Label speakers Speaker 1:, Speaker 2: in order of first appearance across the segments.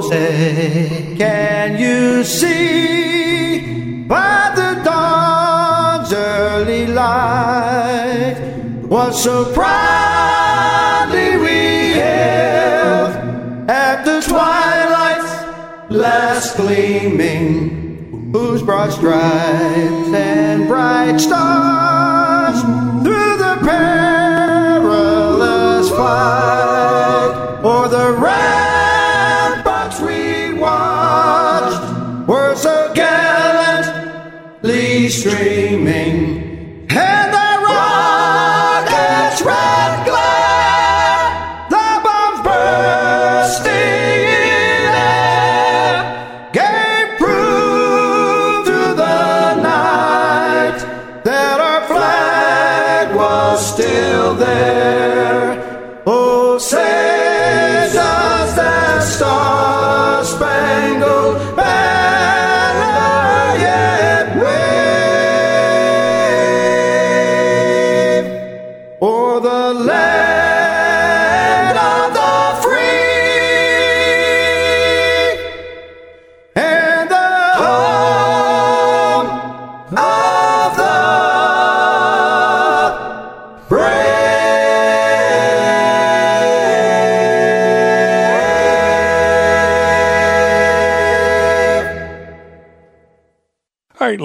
Speaker 1: Say, can you see by the dawn's early light what so proudly we hailed at the twilight's last gleaming, whose broad stripes and bright stars through the perilous fight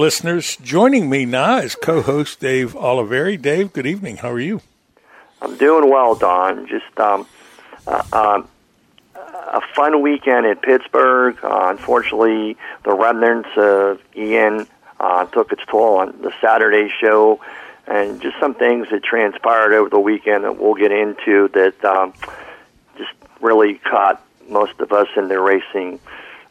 Speaker 2: listeners, joining me now is co-host Dave Oliveri. Dave, good evening. How are you?
Speaker 3: I'm doing well, Don. Just um, uh, um, a fun weekend in Pittsburgh. Uh, unfortunately, the remnants of Ian uh, took its toll on the Saturday show, and just some things that transpired over the weekend that we'll get into that um, just really caught most of us in the racing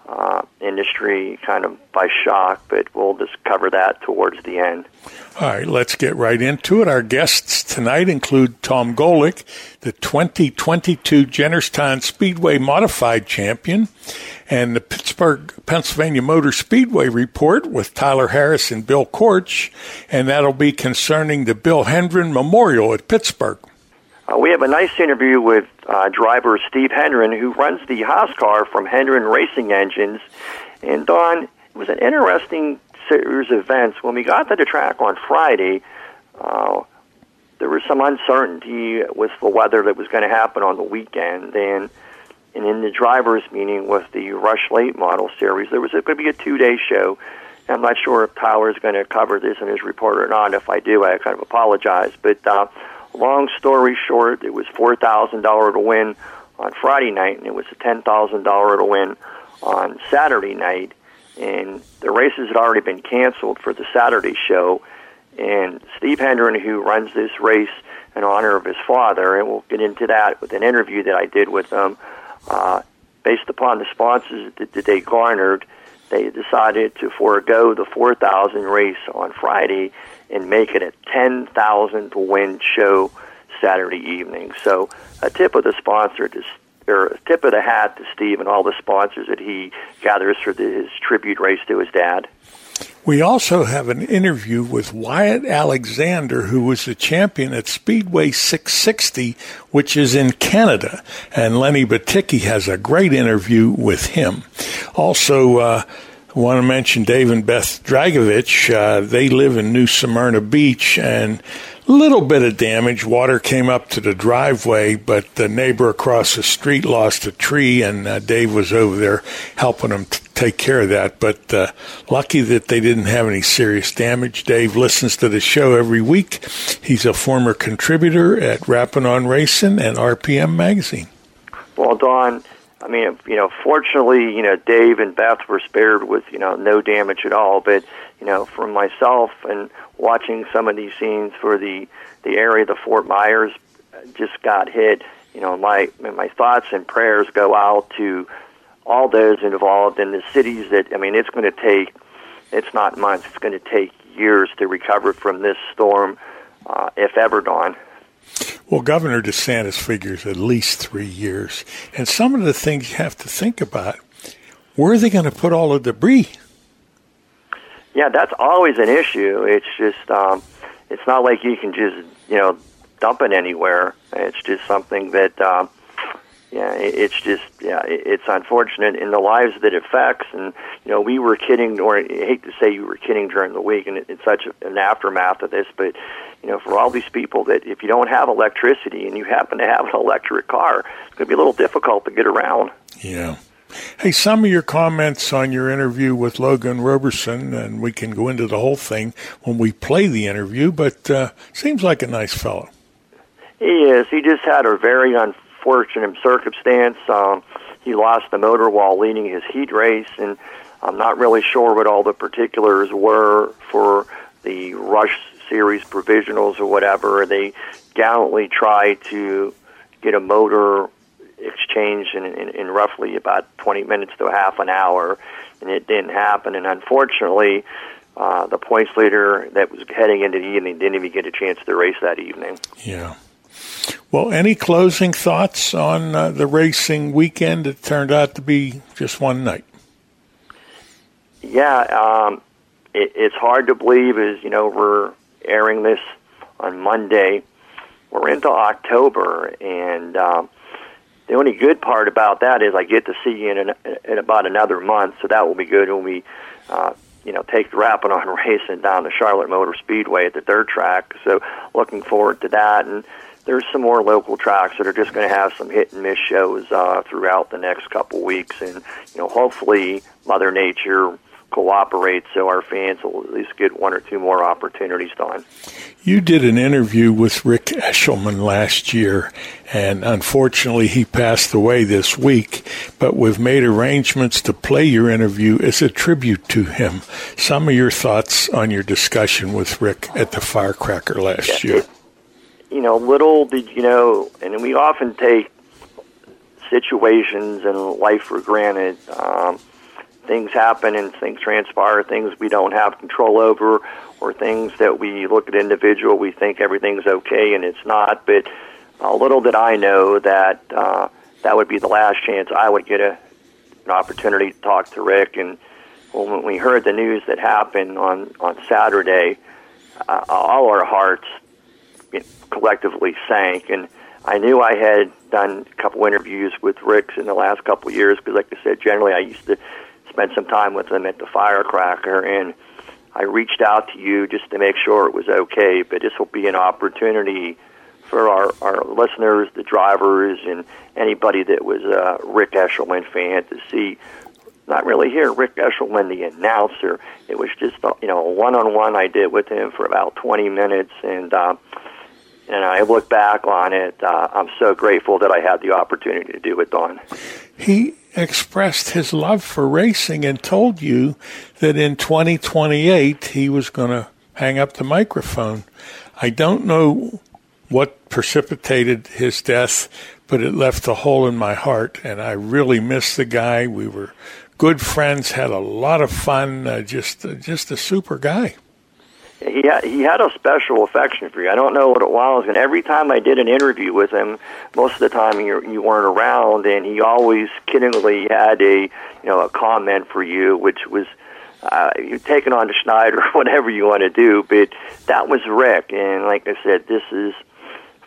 Speaker 3: uh, industry kind of by shock, but we'll just cover that towards the end.
Speaker 2: All right, let's get right into it. Our guests tonight include Tom Golick, the 2022 Jennerstown Speedway Modified Champion, and the Pittsburgh, Pennsylvania Motor Speedway Report with Tyler Harris and Bill Korch, and that'll be concerning the Bill Hendren Memorial at Pittsburgh.
Speaker 3: Uh, we have a nice interview with uh, driver Steve Hendren, who runs the Haas car from Hendren Racing Engines. And Don, it was an interesting series of events. When we got to the track on Friday, uh, there was some uncertainty with the weather that was going to happen on the weekend. And, and in the drivers' meeting with the Rush Late Model Series, there was going to be a two-day show. I'm not sure if is going to cover this in his report or not. If I do, I kind of apologize. But uh, long story short, it was four thousand dollar to win on Friday night, and it was a ten thousand dollar to win on Saturday night. And the races had already been canceled for the Saturday show. And Steve Hendren, who runs this race in honor of his father, and we'll get into that with an interview that I did with him, uh, based upon the sponsors that, that they garnered, they decided to forego the 4,000 race on Friday and make it a 10,000 to win show Saturday evening. So a tip of the sponsor to or a tip of the hat to Steve and all the sponsors that he gathers for his tribute race to his dad.
Speaker 2: We also have an interview with Wyatt Alexander, who was the champion at Speedway 660, which is in Canada. And Lenny Baticki has a great interview with him. Also, uh, want to mention Dave and Beth Dragovich. Uh, they live in New Smyrna Beach, and a little bit of damage. Water came up to the driveway, but the neighbor across the street lost a tree, and uh, Dave was over there helping him t- take care of that. But uh, lucky that they didn't have any serious damage. Dave listens to the show every week. He's a former contributor at Rappin' on Racing and RPM Magazine.
Speaker 3: Well, Don, I mean, you know, fortunately, you know, Dave and Beth were spared with, you know, no damage at all. But, you know, for myself and watching some of these scenes for the the area, the Fort Myers just got hit. You know, my my thoughts and prayers go out to all those involved in the cities that I mean, it's going to take. It's not months. It's going to take years to recover from this storm, uh, if ever, Don.
Speaker 2: Well, Governor DeSantis figures at least three years. And some of the things you have to think about where are they going to put all the debris?
Speaker 3: Yeah, that's always an issue. It's just, um, it's not like you can just, you know, dump it anywhere. It's just something that, um, yeah, it's just, yeah, it's unfortunate in the lives that it affects. And, you know, we were kidding, or I hate to say you were kidding during the week, and it's such an aftermath of this, but, you know, for all these people that if you don't have electricity and you happen to have an electric car, it's going to be a little difficult to get around.
Speaker 2: Yeah. Hey, some of your comments on your interview with Logan Roberson, and we can go into the whole thing when we play the interview, but uh, seems like a nice fellow.
Speaker 3: He is. He just had a very unfortunate circumstance. Um, he lost the motor while leading his heat race, and I'm not really sure what all the particulars were for the Rush Series provisionals or whatever. They gallantly tried to get a motor exchanged in, in, in roughly about 20 minutes to half an hour, and it didn't happen. And unfortunately, uh, the points leader that was heading into the evening didn't even get a chance to race that evening.
Speaker 2: Yeah. Well, any closing thoughts on uh, the racing weekend? It turned out to be just one night.
Speaker 3: Yeah, um, it, it's hard to believe. As you know, we're airing this on Monday. We're into October, and um, the only good part about that is I get to see you in, an, in about another month, so that will be good when we, uh, you know, take the Rapping-On racing down to Charlotte Motor Speedway at the third track. So looking forward to that, and there's some more local tracks that are just going to have some hit and miss shows uh, throughout the next couple weeks, and you know, hopefully Mother Nature cooperate so our fans will at least get one or two more opportunities on.
Speaker 2: You did an interview with Rick Eshelman last year, and unfortunately he passed away this week, but we've made arrangements to play your interview as a tribute to him. Some of your thoughts on your discussion with Rick at the Firecracker last
Speaker 3: Yeah,
Speaker 2: year.
Speaker 3: you know, little did you know, and we often take situations and life for granted. Um, things happen and things transpire, things we don't have control over, or things that we look at individual, we think everything's okay and it's not. But uh, little did I know that uh, that would be the last chance I would get a, an opportunity to talk to Rick. And when we heard the news that happened on on Saturday, uh, all our hearts collectively sank. And I knew I had done a couple interviews with Rick's in the last couple of years because, like I said, generally I used to spend some time with him at the Firecracker, and I reached out to you just to make sure it was okay. But this will be an opportunity for our, our listeners, the drivers, and anybody that was a Rick Eshelman fan to see. Not really hear Rick Eshelman, the announcer. It was just uh, you know a one-on-one I did with him for about 20 minutes, and uh, and I look back on it. Uh, I'm so grateful that I had the opportunity to do it, Don.
Speaker 2: He expressed his love for racing and told you that in 2028 he was going to hang up the microphone. I don't know what precipitated his death, but it left a hole in my heart, and I really miss the guy. We were good friends, had a lot of fun, uh, just uh, just a super guy.
Speaker 3: He had, he had a special affection for you. I don't know what it was, and every time I did an interview with him, most of the time you you weren't around, and he always kiddingly had a you know a comment for you, which was uh, you taking on to Schneider, whatever you want to do. But that was Rick, and like I said, this is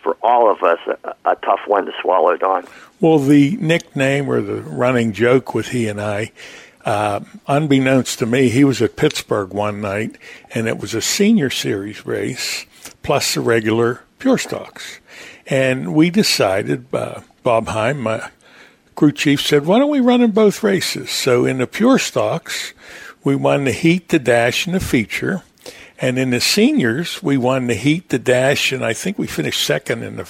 Speaker 3: for all of us a, a tough one to swallow, Don.
Speaker 2: Well, the nickname or the running joke with he and I, uh, unbeknownst to me, he was at Pittsburgh one night, and it was a senior series race plus the regular pure stocks. And we decided, uh, Bob Heim, my crew chief, said, why don't we run in both races? So in the pure stocks, we won the heat, the dash, and the feature. And in the seniors, we won the heat, the dash, and I think we finished second in the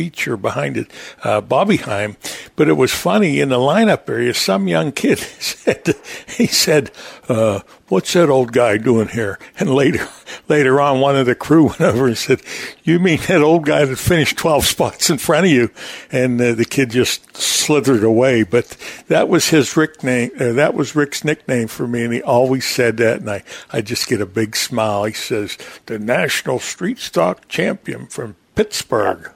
Speaker 2: feature behind it, uh, Bobby Heim. But it was funny in the lineup area. Some young kid said, he said, uh, "What's that old guy doing here?" And later, later on, one of the crew went over and said, "You mean that old guy that finished twelve spots in front of you?" And uh, the kid just slithered away. But that was his Rick name. Uh, that was Rick's nickname for me, and he always said that. And I, I just get a big smile. He says, "The national street stock champion from Pittsburgh."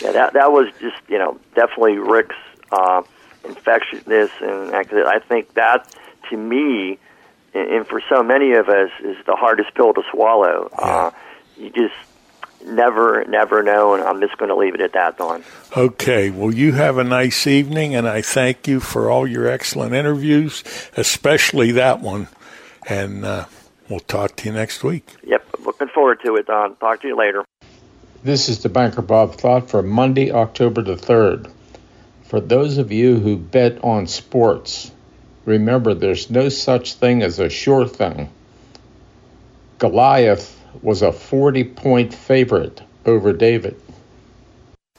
Speaker 4: Yeah, that that was just you know definitely Rick's uh, infectiousness, and I think that to me, and, and for so many of us, is the hardest pill to swallow.
Speaker 2: Yeah.
Speaker 4: Uh, you just never, never know, and I'm just going to leave it at that, Don.
Speaker 2: Okay. Well, you have a nice evening, and I thank you for all your excellent interviews, especially that one. And uh, we'll talk to you next week.
Speaker 4: Yep, looking forward to it, Don. Talk to you later.
Speaker 5: This is the Banker Bob Thought for Monday, October the 3rd. For those of you who bet on sports, remember there's no such thing as a sure thing. Goliath was a 40 point favorite over David.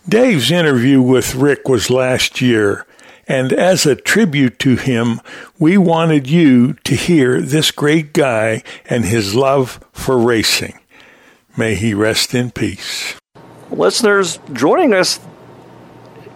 Speaker 2: Dave's interview with Rick was last year, and as a tribute to him, we wanted you to hear this great guy and his love for racing. May he rest in peace.
Speaker 4: listeners joining us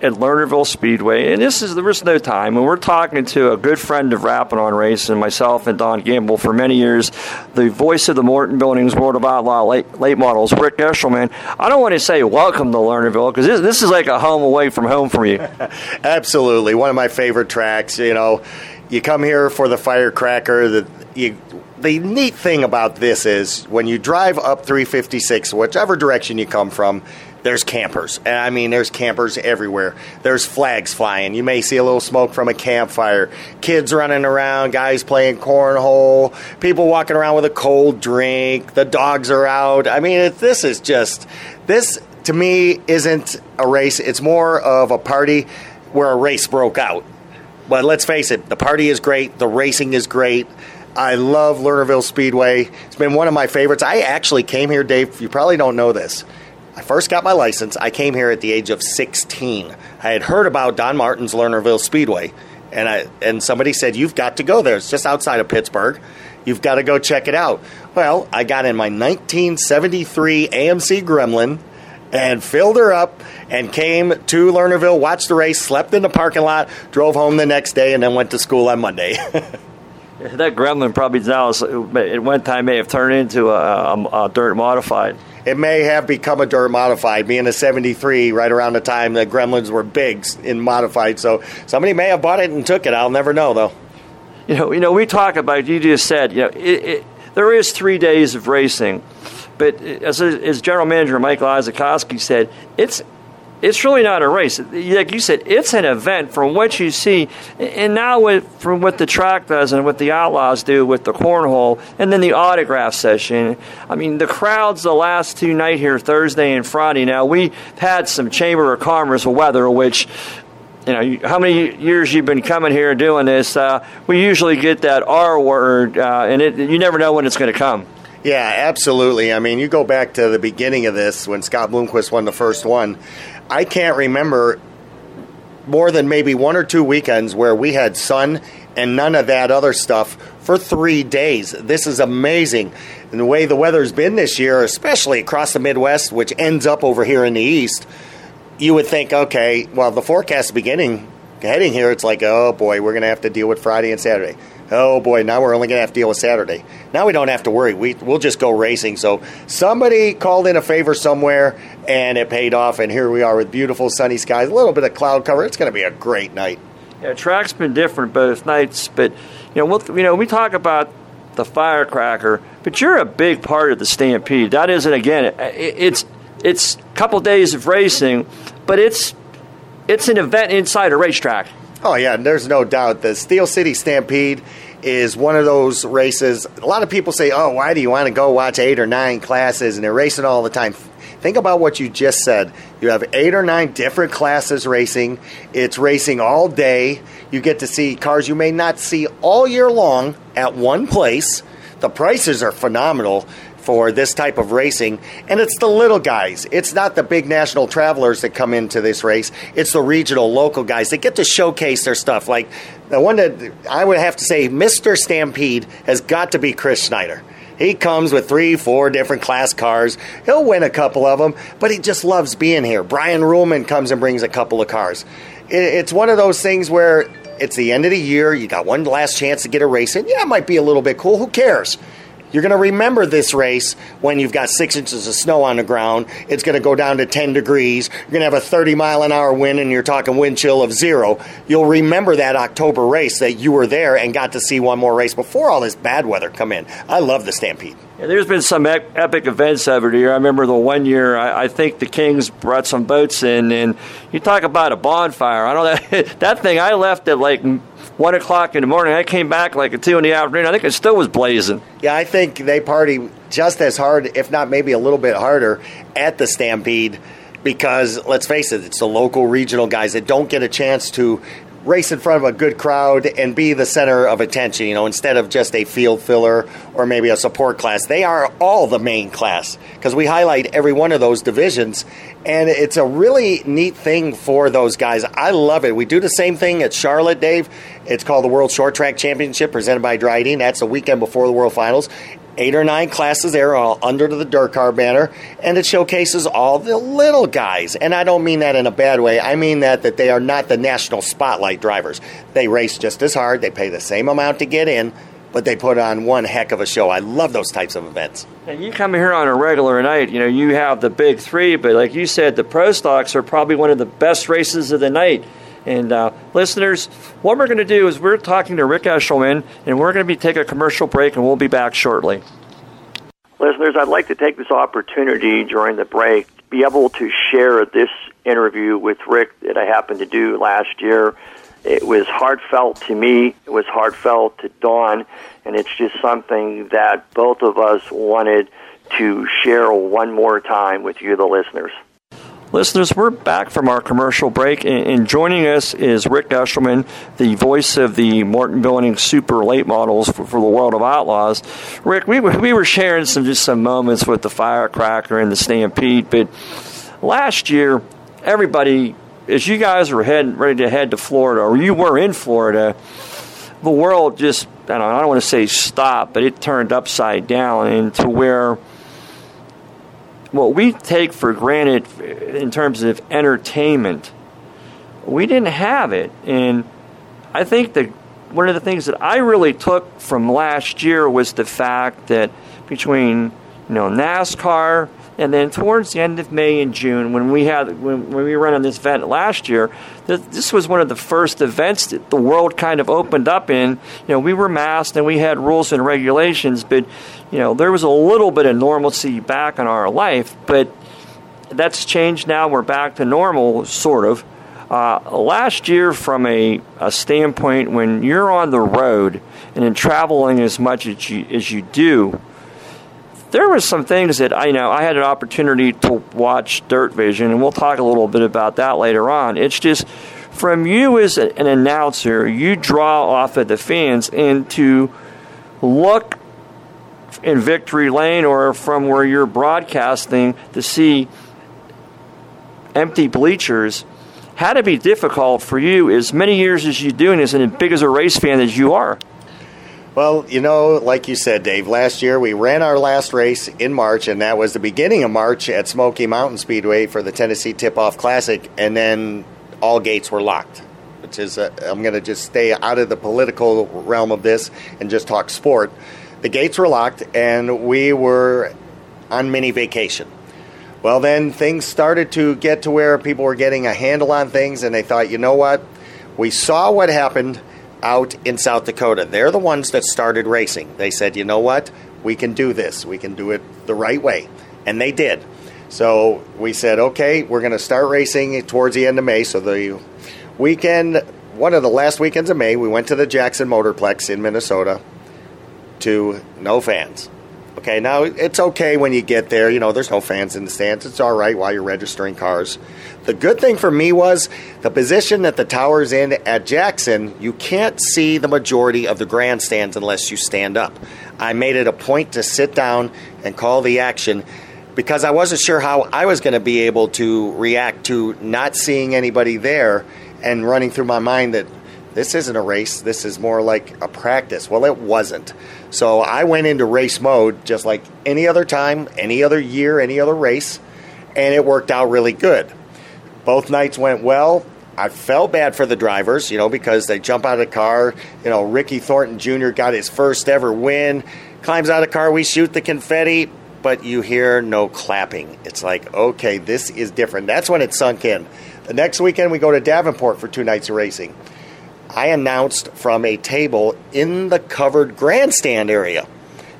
Speaker 4: at Lernerville Speedway, and this is there is no time, and we're talking to a good friend of Rapping on Race and myself and Don Gamble for many years, the voice of the Morton Buildings World of Outlaw late, late models, Rick Eshelman. I don't want to say welcome to Lernerville because this, this is like a home away from home for you.
Speaker 6: Absolutely, one of my favorite tracks. You know, you come here for the firecracker. The you, the neat thing about this is when you drive up 356, whichever direction you come from, there's campers. And I mean, there's campers everywhere. There's flags flying. You may see a little smoke from a campfire. Kids running around, guys playing cornhole, people walking around with a cold drink. The dogs are out. I mean, this is just this to me isn't a race. It's more of a party where a race broke out. But let's face it, the party is great. The racing is great. I love Lernerville Speedway. It's been one of my favorites. I actually came here, Dave. You probably don't know this. I first got my license. I came here at the age of 16. I had heard about Don Martin's Lernerville Speedway, and I and somebody said you've got to go there. It's just outside of Pittsburgh. You've got to go check it out. Well, I got in my 1973 AMC Gremlin and filled her up and came to Lernerville, watched the race, slept in the parking lot, drove home the next day, and then went to school on Monday.
Speaker 4: that Gremlin probably now at one time may have turned into a, a, a dirt modified.
Speaker 6: it may have become a dirt modified, being a 73 right around the time the Gremlins were big in modified. So somebody may have bought it and took it. I'll never know, though.
Speaker 4: You know, you know, we talk about. You just said, you know, it, it, there is three days of racing, but as, as General Manager Michael Isakowski said, it's it's really not a race. Like you said, it's an event from what you see, and now with from what the track does and what the Outlaws do with the cornhole, and then the autograph session. I mean, the crowds the last two night here, Thursday and Friday. Now we had some Chamber of Commerce weather, which you know, how many years you've been coming here doing this, uh, we usually get that R word, uh, and it, you never know when it's going to come.
Speaker 6: Yeah, absolutely. I mean, you go back to the beginning of this when Scott Bloomquist won the first one. I can't remember more than maybe one or two weekends where we had sun and none of that other stuff for three days. This is amazing. And the way the weather's been this year, especially across the Midwest, which ends up over here in the East, you would think, okay, well, the forecast beginning, heading here, it's like, oh boy, we're going to have to deal with Friday and Saturday. Oh boy, now we're only going to have to deal with Saturday. Now we don't have to worry. We, we'll just go racing. So somebody called in a favor somewhere and it paid off. And here we are with beautiful sunny skies, a little bit of cloud cover. It's going to be a great night.
Speaker 4: Yeah, track's been different both nights, but you know, we'll, you know, we talk about the firecracker, but you're a big part of the Stampede. That isn't again. It, it's it's a couple days of racing, but it's it's an event inside a racetrack.
Speaker 6: Oh yeah, and there's no doubt. The Steel City Stampede is one of those races. A lot of people say, "Oh, why do you want to go watch eight or nine classes and they're racing all the time?" Think about what you just said. You have eight or nine different classes racing. It's racing all day. You get to see cars you may not see all year long at one place. The prices are phenomenal for this type of racing, and it's the little guys. It's not the big national travelers that come into this race. It's the regional, local guys that get to showcase their stuff. Like the one that I would have to say, Mr. Stampede has got to be Chris Schneider. He comes with three, four different class cars. He'll win a couple of them, but he just loves being here. Brian Ruhlman comes and brings a couple of cars. It's one of those things where it's the end of the year. You got one last chance to get a race in. Yeah, it might be a little bit cool. Who cares? You're going to remember this race when you've got six inches of snow on the ground. It's going to go down to 10 degrees. You're going to have a 30 mile an hour wind, and you're talking wind chill of zero. You'll remember that October race that you were there and got to see one more race before all this bad weather come in. I love the Stampede.
Speaker 4: Yeah, there's been some epic events over the year. I remember the one year I, I, think the Kings brought some boats in, and you talk about a bonfire. I know that that thing. I left at like one o'clock in the morning. I came back like at two in the afternoon. I think it still was blazing.
Speaker 6: Yeah, I think they party just as hard, if not maybe a little bit harder, at the Stampede because let's face it, it's the local regional guys that don't get a chance to race in front of a good crowd and be the center of attention, you know, instead of just a field filler or maybe a support class. They are all the main class because we highlight every one of those divisions. And it's a really neat thing for those guys. I love it. We do the same thing at Charlotte, Dave. It's called the World Short Track Championship presented by Dryden. That's the weekend before the World Finals eight or nine classes there, all under the dirt car banner, and it showcases all the little guys. And I don't mean that in a bad way. I mean that that they are not the national spotlight drivers. They race just as hard. They pay the same amount to get in, but they put on one heck of a show. I love those types of events.
Speaker 4: And you come here on a regular night. You know, you have the big three, but like you said, the pro stocks are probably one of the best races of the night. And uh, listeners, what we're going to do is we're talking to Rick Eshelman, and we're going to be taking a commercial break, and we'll be back shortly.
Speaker 3: Listeners, I'd like to take this opportunity during the break to be able to share this interview with Rick that I happened to do last year. It was heartfelt to me. It was heartfelt to Dawn, and it's just something that both of us wanted to share one more time with you, the listeners.
Speaker 4: Listeners, we're back from our commercial break, and joining us is Rick Eshelman, the voice of the Morton Building Super Late Models for, the World of Outlaws. Rick, we, we were sharing some just some moments with the Firecracker and the Stampede, but last year, everybody, as you guys were heading ready to head to Florida, or you were in Florida, the world just I don't, I don't want to say stopped, but it turned upside down into where – what we take for granted in terms of entertainment, we didn't have it. And I think that one of the things that I really took from last year was the fact that between you know NASCAR and then towards the end of May and June, when we had when, when we ran on this event last year, this was one of the first events that the world kind of opened up in. You know, we were masked and we had rules and regulations, but you know there was a little bit of normalcy back in our life, but that's changed now. We're back to normal, sort of. Uh, last year, from a, a standpoint, when you're on the road and in traveling as much as you, as you do, there were some things that I you know I had an opportunity to watch Dirt Vision, and we'll talk a little bit about that later on. It's just from you as an announcer, you draw off of the fans and to look in victory lane or from where you're broadcasting to see empty bleachers had to be difficult for you as many years as you doing, do and as big as a race fan as you are.
Speaker 6: Well, you know, like you said, Dave, last year we ran our last race in March, and that was the beginning of March at Smoky Mountain Speedway for the Tennessee Tip Off Classic, and then all gates were locked. Which is, uh, I'm going to just stay out of the political realm of this and just talk sport. The gates were locked, and we were on mini vacation. Well, then things started to get to where people were getting a handle on things, and they thought, you know what? We saw what happened out in South Dakota. They're the ones that started racing. They said, you know what? We can do this. We can do it the right way. And they did. So we said, okay, we're going to start racing towards the end of May. So the weekend, one of the last weekends of May, we went to the Jackson Motorplex in Minnesota to no fans. Okay, now it's okay when you get there. You know, there's no fans in the stands. It's all right while you're registering cars. The good thing for me was the position that the tower's in at Jackson, you can't see the majority of the grandstands unless you stand up. I made it a point to sit down and call the action because I wasn't sure how I was going to be able to react to not seeing anybody there and running through my mind that this isn't a race, this is more like a practice. Well, it wasn't. So I went into race mode just like any other time, any other year, any other race, and it worked out really good. Both nights went well. I felt bad for the drivers, you know, because they jump out of the car. You know, Ricky Thornton Jr. got his first ever win, climbs out of the car, we shoot the confetti but you hear no clapping. It's like, okay, this is different. That's when it sunk in. The next weekend, we go to Davenport for two nights of racing. I announced from a table in the covered grandstand area.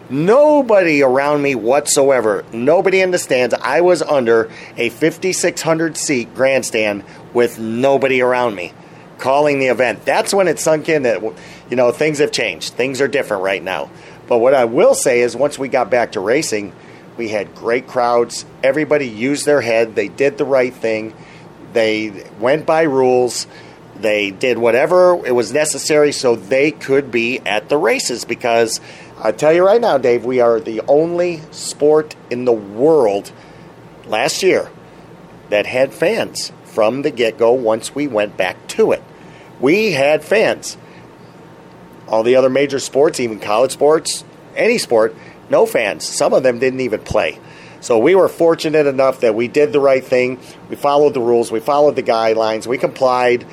Speaker 6: Nobody around me whatsoever. Nobody in the stands. I was under a 5,600 seat grandstand with nobody around me calling the event. That's when it sunk in that, you know, things have changed. Things are different right now. But what I will say is once we got back to racing, we had great crowds. Everybody used their head. They did the right thing. They went by rules. They did whatever it was necessary so they could be at the races because I tell you right now, Dave, we are the only sport in the world last year that had fans from the get go once we went back to it. We had fans. All the other major sports, even college sports, any sport, no fans. Some of them didn't even play. So we were fortunate enough that we did the right thing. We followed the rules, we followed the guidelines, we complied,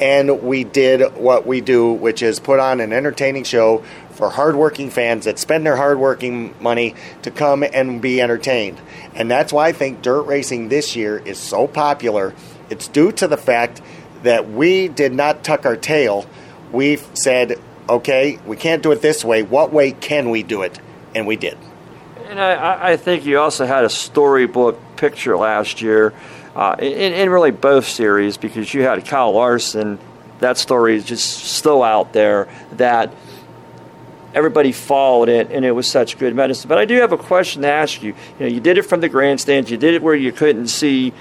Speaker 6: and we did what we do, which is put on an entertaining show for hardworking fans that spend their hardworking money to come and be entertained. And that's why I think dirt racing this year is so popular. It's due to the fact that we did not tuck our tail. We said, okay, we can't do it this way. What way can we do it? and we did.
Speaker 4: And I, I think you also had a storybook picture last year, uh, in, in really both series, because you had Kyle Larson. That story is just still out there that everybody followed it, and it was such good medicine. But I do have a question to ask you. You know, you did it from the grandstands. You did it where you couldn't see.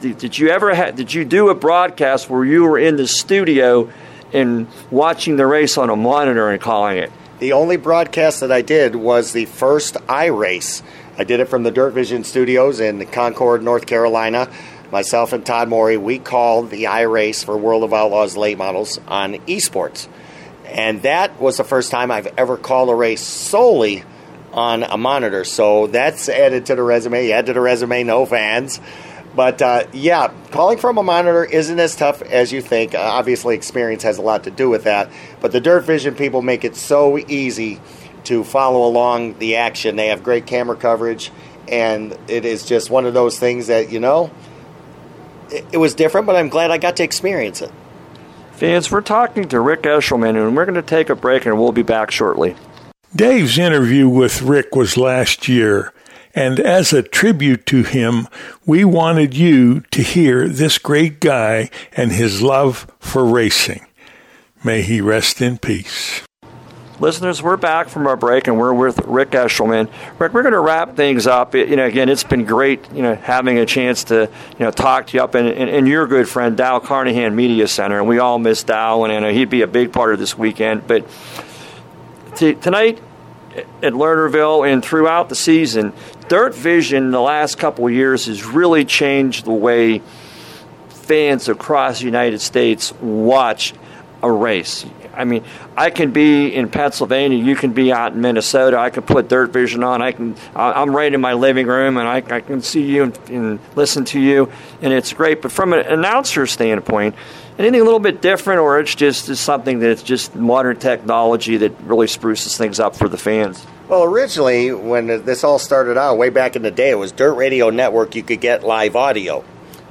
Speaker 4: Did you ever ha- did you do a broadcast where you were in the studio and watching the race on a monitor and calling it?
Speaker 6: The only broadcast that I did was the first iRace. I did it from the Dirt Vision studios in Concord, North Carolina. Myself and Todd Morey, we called the iRace for World of Outlaws late models on esports. And that was the first time I've ever called a race solely on a monitor. So that's added to the resume. Add to the resume, no fans. But uh, yeah, calling from a monitor isn't as tough as you think. Uh, obviously, experience has a lot to do with that. But the Dirt Vision people make it so easy to follow along the action. They have great camera coverage, and it is just one of those things that, you know, it, it was different, but I'm glad I got to experience it.
Speaker 4: Fans, we're talking to Rick Eshelman, and we're going to take a break, and we'll be back shortly.
Speaker 2: Dave's interview with Rick was last year. And as a tribute to him, we wanted you to hear this great guy and his love for racing. May he rest in peace.
Speaker 4: Listeners, we're back from our break, and we're with Rick Eshelman. Rick, we're going to wrap things up. you know, again, it's been great, you know, having a chance to, you know, talk to you up in, in, in your good friend Dow Carnahan Media Center, and we all miss Dow, and know he'd be a big part of this weekend. But t- tonight at Lernerville and throughout the season, Dirt Vision in the last couple of years has really changed the way fans across the United States watch a race. I mean, I can be in Pennsylvania, you can be out in Minnesota. I can put Dirt Vision on. I can. I'm right in my living room, and I, I can see you and, and, listen to you, and it's great. But from an announcer standpoint, anything a little bit different, or it's just something that's just modern technology that really spruces things up for the fans.
Speaker 6: Well, originally, when this all started out, way back in the day, it was Dirt Radio Network. You could get live audio.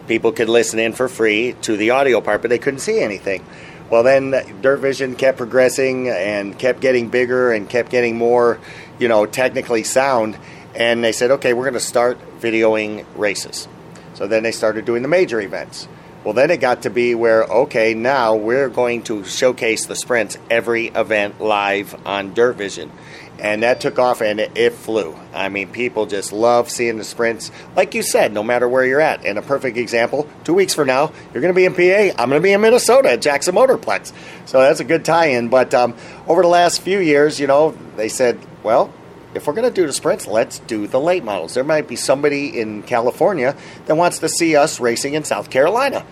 Speaker 6: People could listen in for free to the audio part, but they couldn't see anything. Well, then uh, Dirt Vision kept progressing and kept getting bigger and kept getting more, you know, technically sound. And they said, okay, we're going to start videoing races. So then they started doing the major events. Well, then it got to be where, okay, now we're going to showcase the sprints every event live on Dirt Vision and that took off and it, it, flew. I mean, people just love seeing the sprints. Like you said, no matter where you're at. And a perfect example, two weeks from now, you're going to be in PA. I'm going to be in Minnesota at Jackson Motorplex. So that's a good tie in. But um, over the last few years, you know, they said, well, if we're going to do the sprints, let's do the late models. There might be somebody in California that wants to see us racing in South Carolina.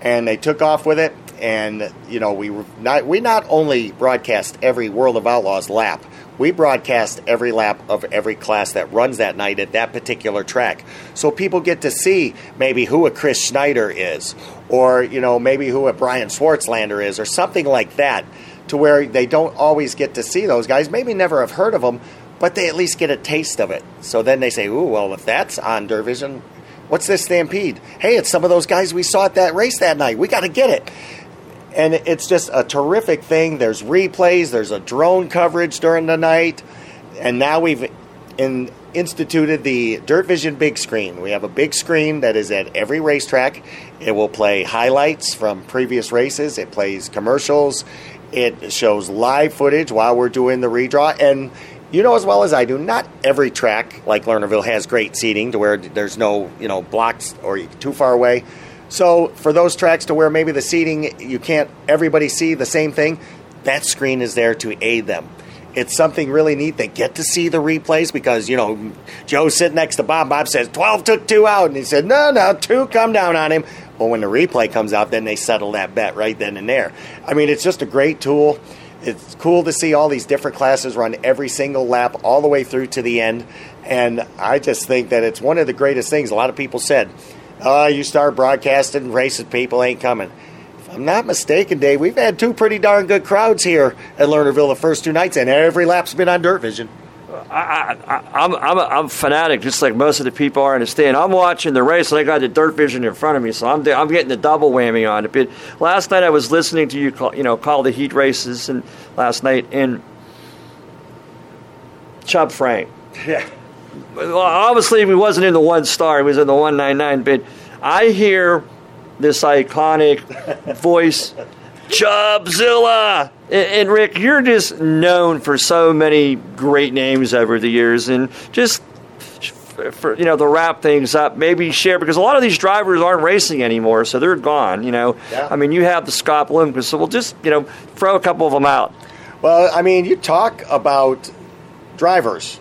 Speaker 6: And they took off with it. And, you know, we, not, we not only broadcast every World of Outlaws lap, we broadcast every lap of every class that runs that night at that particular track. So people get to see maybe who a Chris Schneider is, or, you know, maybe who a Brian Swartzlander is, or something like that, to where they don't always get to see those guys, maybe never have heard of them, but they at least get a taste of it. So then they say, ooh, well, if that's on Dirt Vision, what's this Stampede? Hey, it's some of those guys we saw at that race that night. We got to get it and it's just a terrific thing. There's replays, there's a drone coverage during the night, and now we've in, instituted the Dirt Vision big screen. We have a big screen that is at every racetrack. It will play highlights from previous races. It plays commercials. It shows live footage while we're doing the redraw, and you know as well as I do, not every track like Lernerville has great seating to where there's no you know blocks or too far away. So for those tracks to where maybe the seating you can't everybody see the same thing, that screen is there to aid them. It's something really neat. They get to see the replays because, you know, Joe's sitting next to Bob. Bob says 12 took two out. And he said, no, no, two come down on him. Well, when the replay comes out, then they settle that bet right then and there. I mean, it's just a great tool. It's cool to see all these different classes run every single lap all the way through to the end. And I just think that it's one of the greatest things. A lot of people said, oh, you start broadcasting, racist people ain't coming. If I'm not mistaken, Dave, we've had two pretty darn good crowds here at Lernerville the first two nights, and every lap's been on Dirt Vision.
Speaker 4: I, I, I'm, I'm, a, I'm fanatic, just like most of the people are in the stand. I'm watching the race, and I got the dirt vision in front of me, so I'm, I'm getting the double whammy on it. But last night I was listening to you, call, you know, call the heat races, and last night, and Chub Frank.
Speaker 6: Yeah
Speaker 4: obviously he wasn't in the one star; he was in the one nine nine. But I hear this iconic voice, Chubzilla. And, and Rick, you're just known for so many great names over the years, and just for you know to wrap things up, maybe share because a lot of these drivers aren't racing anymore, so they're gone. You know,
Speaker 6: yeah.
Speaker 4: I mean, you have the Scott Bloomquist, so we'll just you know throw a couple of them out.
Speaker 6: Well, I mean, you talk about drivers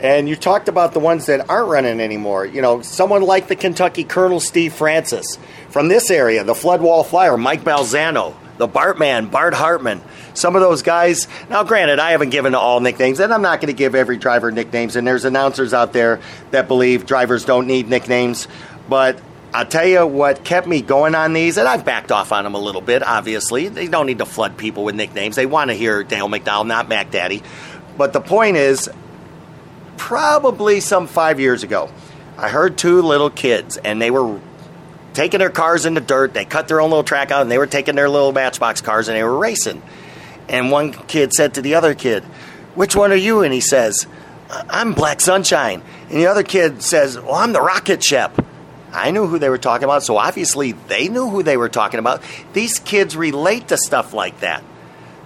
Speaker 6: and you talked about the ones that aren't running anymore. You know, someone like the Kentucky Colonel Steve Francis. From this area, the Floodwall Flyer, Mike Balzano, the Bartman, Bart Hartman. Some of those guys. Now, granted, I haven't given all nicknames, and I'm not going to give every driver nicknames. And there's announcers out there that believe drivers don't need nicknames. But I'll tell you what kept me going on these, and I've backed off on them a little bit, obviously. They don't need to flood people with nicknames. They want to hear Dale McDowell, not Mac Daddy. But the point is, probably some five years ago. I heard two little kids, and they were taking their cars in the dirt. They cut their own little track out, and they were taking their little Matchbox cars, and they were racing. And one kid said to the other kid, Which one are you? And he says, I'm Black Sunshine. And the other kid says, Well, I'm the Rocket Shep. I knew who they were talking about, so obviously they knew who they were talking about. These kids relate to stuff like that.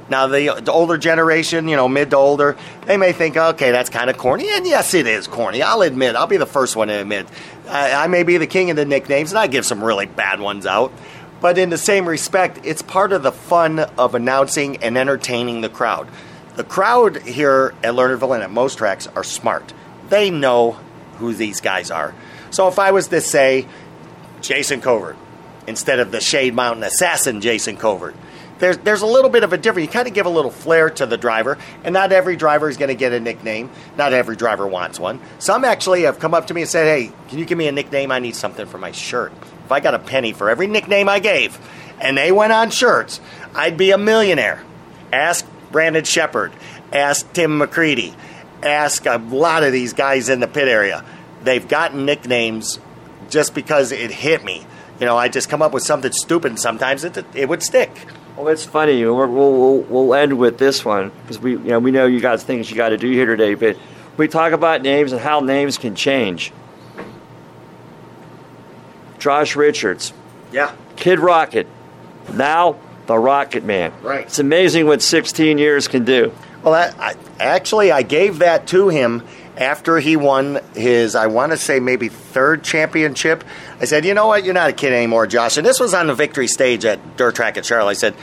Speaker 6: Now, the, the, older generation, you know, mid to older, they may think, okay, that's kind of corny. And yes, it is corny. I'll admit, I'll be the first one to admit. I, I may be the king of the nicknames, and I give some really bad ones out. But in the same respect, it's part of the fun of announcing and entertaining the crowd. The crowd here at Lernerville and at most tracks are smart. They know who these guys are. So if I was to say Jason Covert instead of the Shade Mountain Assassin Jason Covert, there's there's a little bit of a difference. You kind of give a little flair to the driver, and not every driver is going to get a nickname. Not every driver wants one. Some actually have come up to me and said, "Hey, can you give me a nickname? I need something for my shirt." If I got a penny for every nickname I gave, and they went on shirts, I'd be a millionaire. Ask Brandon Sheppard. Ask Tim McCreadie. Ask a lot of these guys in the pit area. They've gotten nicknames just because it hit me. You know, I just come up with something stupid, sometimes it, it would stick.
Speaker 4: Well, it's funny. we will we'll, we'll end with this one because we you know we know you got things you got to do here today, but we talk about names and how names can change. Josh Richards,
Speaker 6: yeah,
Speaker 4: Kid Rocket, now the Rocket Man.
Speaker 6: Right.
Speaker 4: It's amazing what 16 years can do.
Speaker 6: Well, I, I, actually, I gave that to him after he won his, I want to say maybe third championship. I said, you know what, you're not a kid anymore, Josh. And this was on the victory stage at Dirt Track at Charlotte. I said,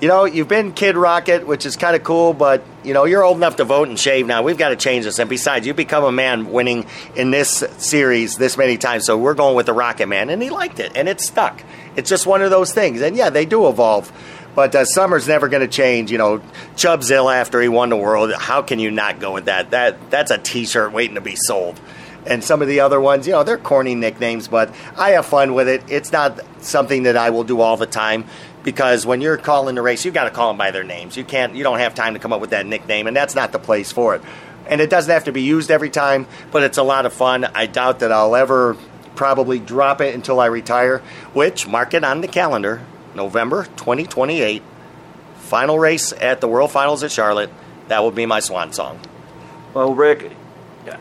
Speaker 6: you know, you've been Kid Rocket, which is kind of cool, but you know, you're old enough to vote and shave now. We've got to change this. And besides, you become a man winning in this series this many times, so we're going with the Rocket Man, and he liked it, and it stuck. It's just one of those things, and yeah, they do evolve. But uh, Summer's never going to change. You know, Chubzilla after he won the world. How can you not go with that? That that's a T-shirt waiting to be sold. And some of the other ones, you know, they're corny nicknames, but I have fun with it. It's not something that I will do all the time because when you're calling the race, you've got to call them by their names. You can't, you don't have time to come up with that nickname, and that's not the place for it. And it doesn't have to be used every time, but it's a lot of fun. I doubt that I'll ever probably drop it until I retire, which mark it on the calendar, November 2028. Final race at the World Finals at Charlotte. That will be my swan song.
Speaker 4: Well, Rick,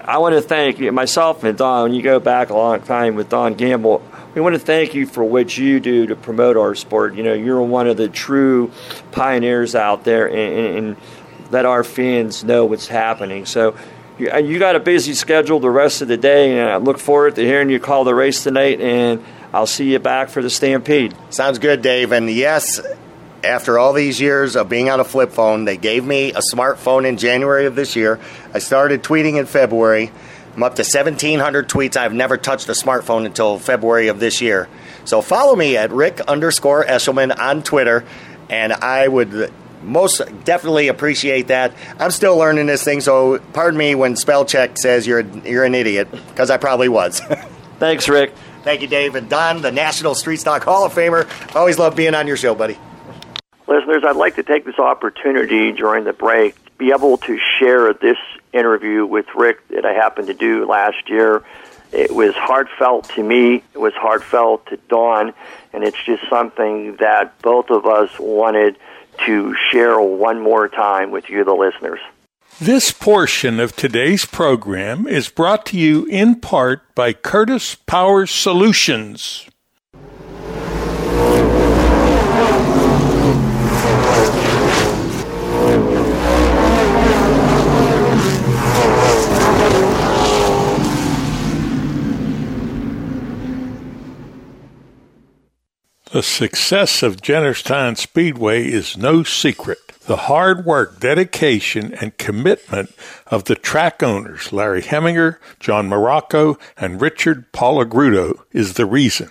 Speaker 4: I want to thank you, myself and Don. You go back a long time with Don Gamble, we want to thank you for what you do to promote our sport. You know, you're one of the true pioneers out there, and, and let our fans know what's happening. So, you, you got a busy schedule the rest of the day, and I look forward to hearing you call the race tonight. And I'll see you back for the Stampede.
Speaker 6: Sounds good, Dave. And yes, after all these years of being on a flip phone, they gave me a smartphone in January of this year. I started tweeting in February. I'm up to 1,700 tweets. I've never touched a smartphone until February of this year. So follow me at Rick underscore Eshelman on Twitter, and I would most definitely appreciate that. I'm still learning this thing, so pardon me when spell check says you're you're an idiot because I probably was.
Speaker 4: Thanks, Rick.
Speaker 6: Thank you, Dave. And Don, the National Street Stock Hall of Famer. Always love being on your show, buddy.
Speaker 3: Listeners, I'd like to take this opportunity during the break to be able to share this interview with Rick that I happened to do last year. It was heartfelt to me, it was heartfelt to Don, and it's just something that both of us wanted to share one more time with you, the listeners.
Speaker 2: This portion of today's program is brought to you in part by Curtis Power Solutions. The success of Jennerstown Speedway is no secret. The hard work, dedication, and commitment of the track owners, Larry Heminger, John Morocco, and Richard Palagrudo, is the reason.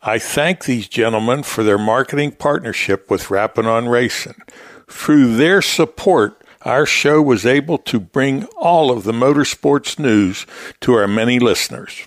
Speaker 2: I thank these gentlemen for their marketing partnership with Rappin' on Racing. Through their support, our show was able to bring all of the motorsports news to our many listeners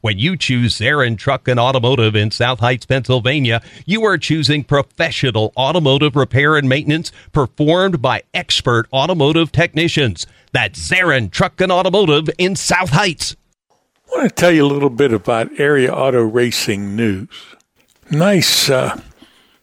Speaker 7: When you choose Zarin Truck and Automotive in South Heights, Pennsylvania, you are choosing professional automotive repair and maintenance performed by expert automotive technicians. That's Zarin Truck and Automotive in South Heights.
Speaker 2: I want to tell you a little bit about Area Auto Racing News. Nice uh,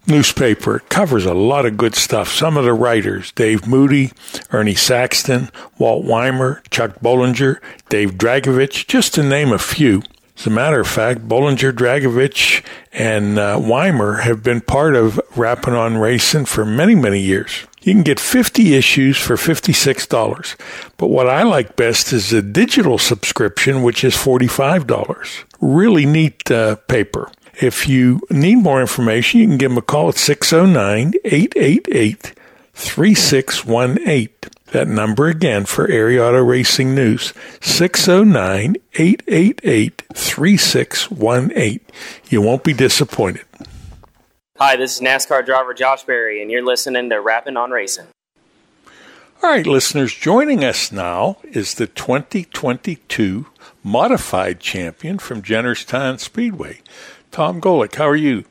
Speaker 2: newspaper. It covers a lot of good stuff. Some of the writers Dave Moody, Ernie Saxton, Walt Weimer, Chuck Bollinger, Dave Dragovich, just to name a few. As a matter of fact, Bollinger, Dragovich, and uh, Weimer have been part of Rapping on Racing for many, many years. You can get 50 issues for $56. But what I like best is the digital subscription, which is $45. Really neat uh, paper. If you need more information, you can give them a call at 609 888 3618. That number again for Area Auto Racing News 609 888 3618. You won't be disappointed.
Speaker 8: Hi, this is NASCAR driver Josh Berry, and you're listening to Rapping on Racing.
Speaker 2: All right, listeners, joining us now is the 2022 modified champion from Jennerstown Speedway, Tom Golick. How are you?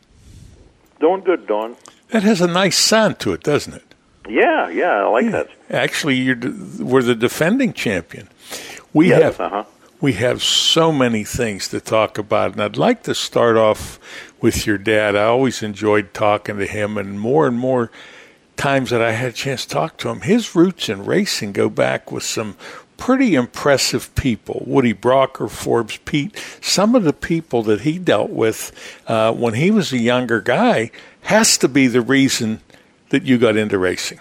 Speaker 9: Doing good, Don.
Speaker 2: That has a nice sound to it, doesn't it?
Speaker 9: Yeah, yeah, I like that.
Speaker 2: Actually, you're we're the defending champion. We
Speaker 9: Yes,
Speaker 2: have
Speaker 9: uh-huh.
Speaker 2: we have so many things to talk about, and I'd like to start off with your dad. I always enjoyed talking to him, and more and more times that I had a chance to talk to him, his roots in racing go back with some pretty impressive people. Woody Brocker, Forbes Pete, some of the people that he dealt with uh, when he was a younger guy has to be the reason that you got into racing.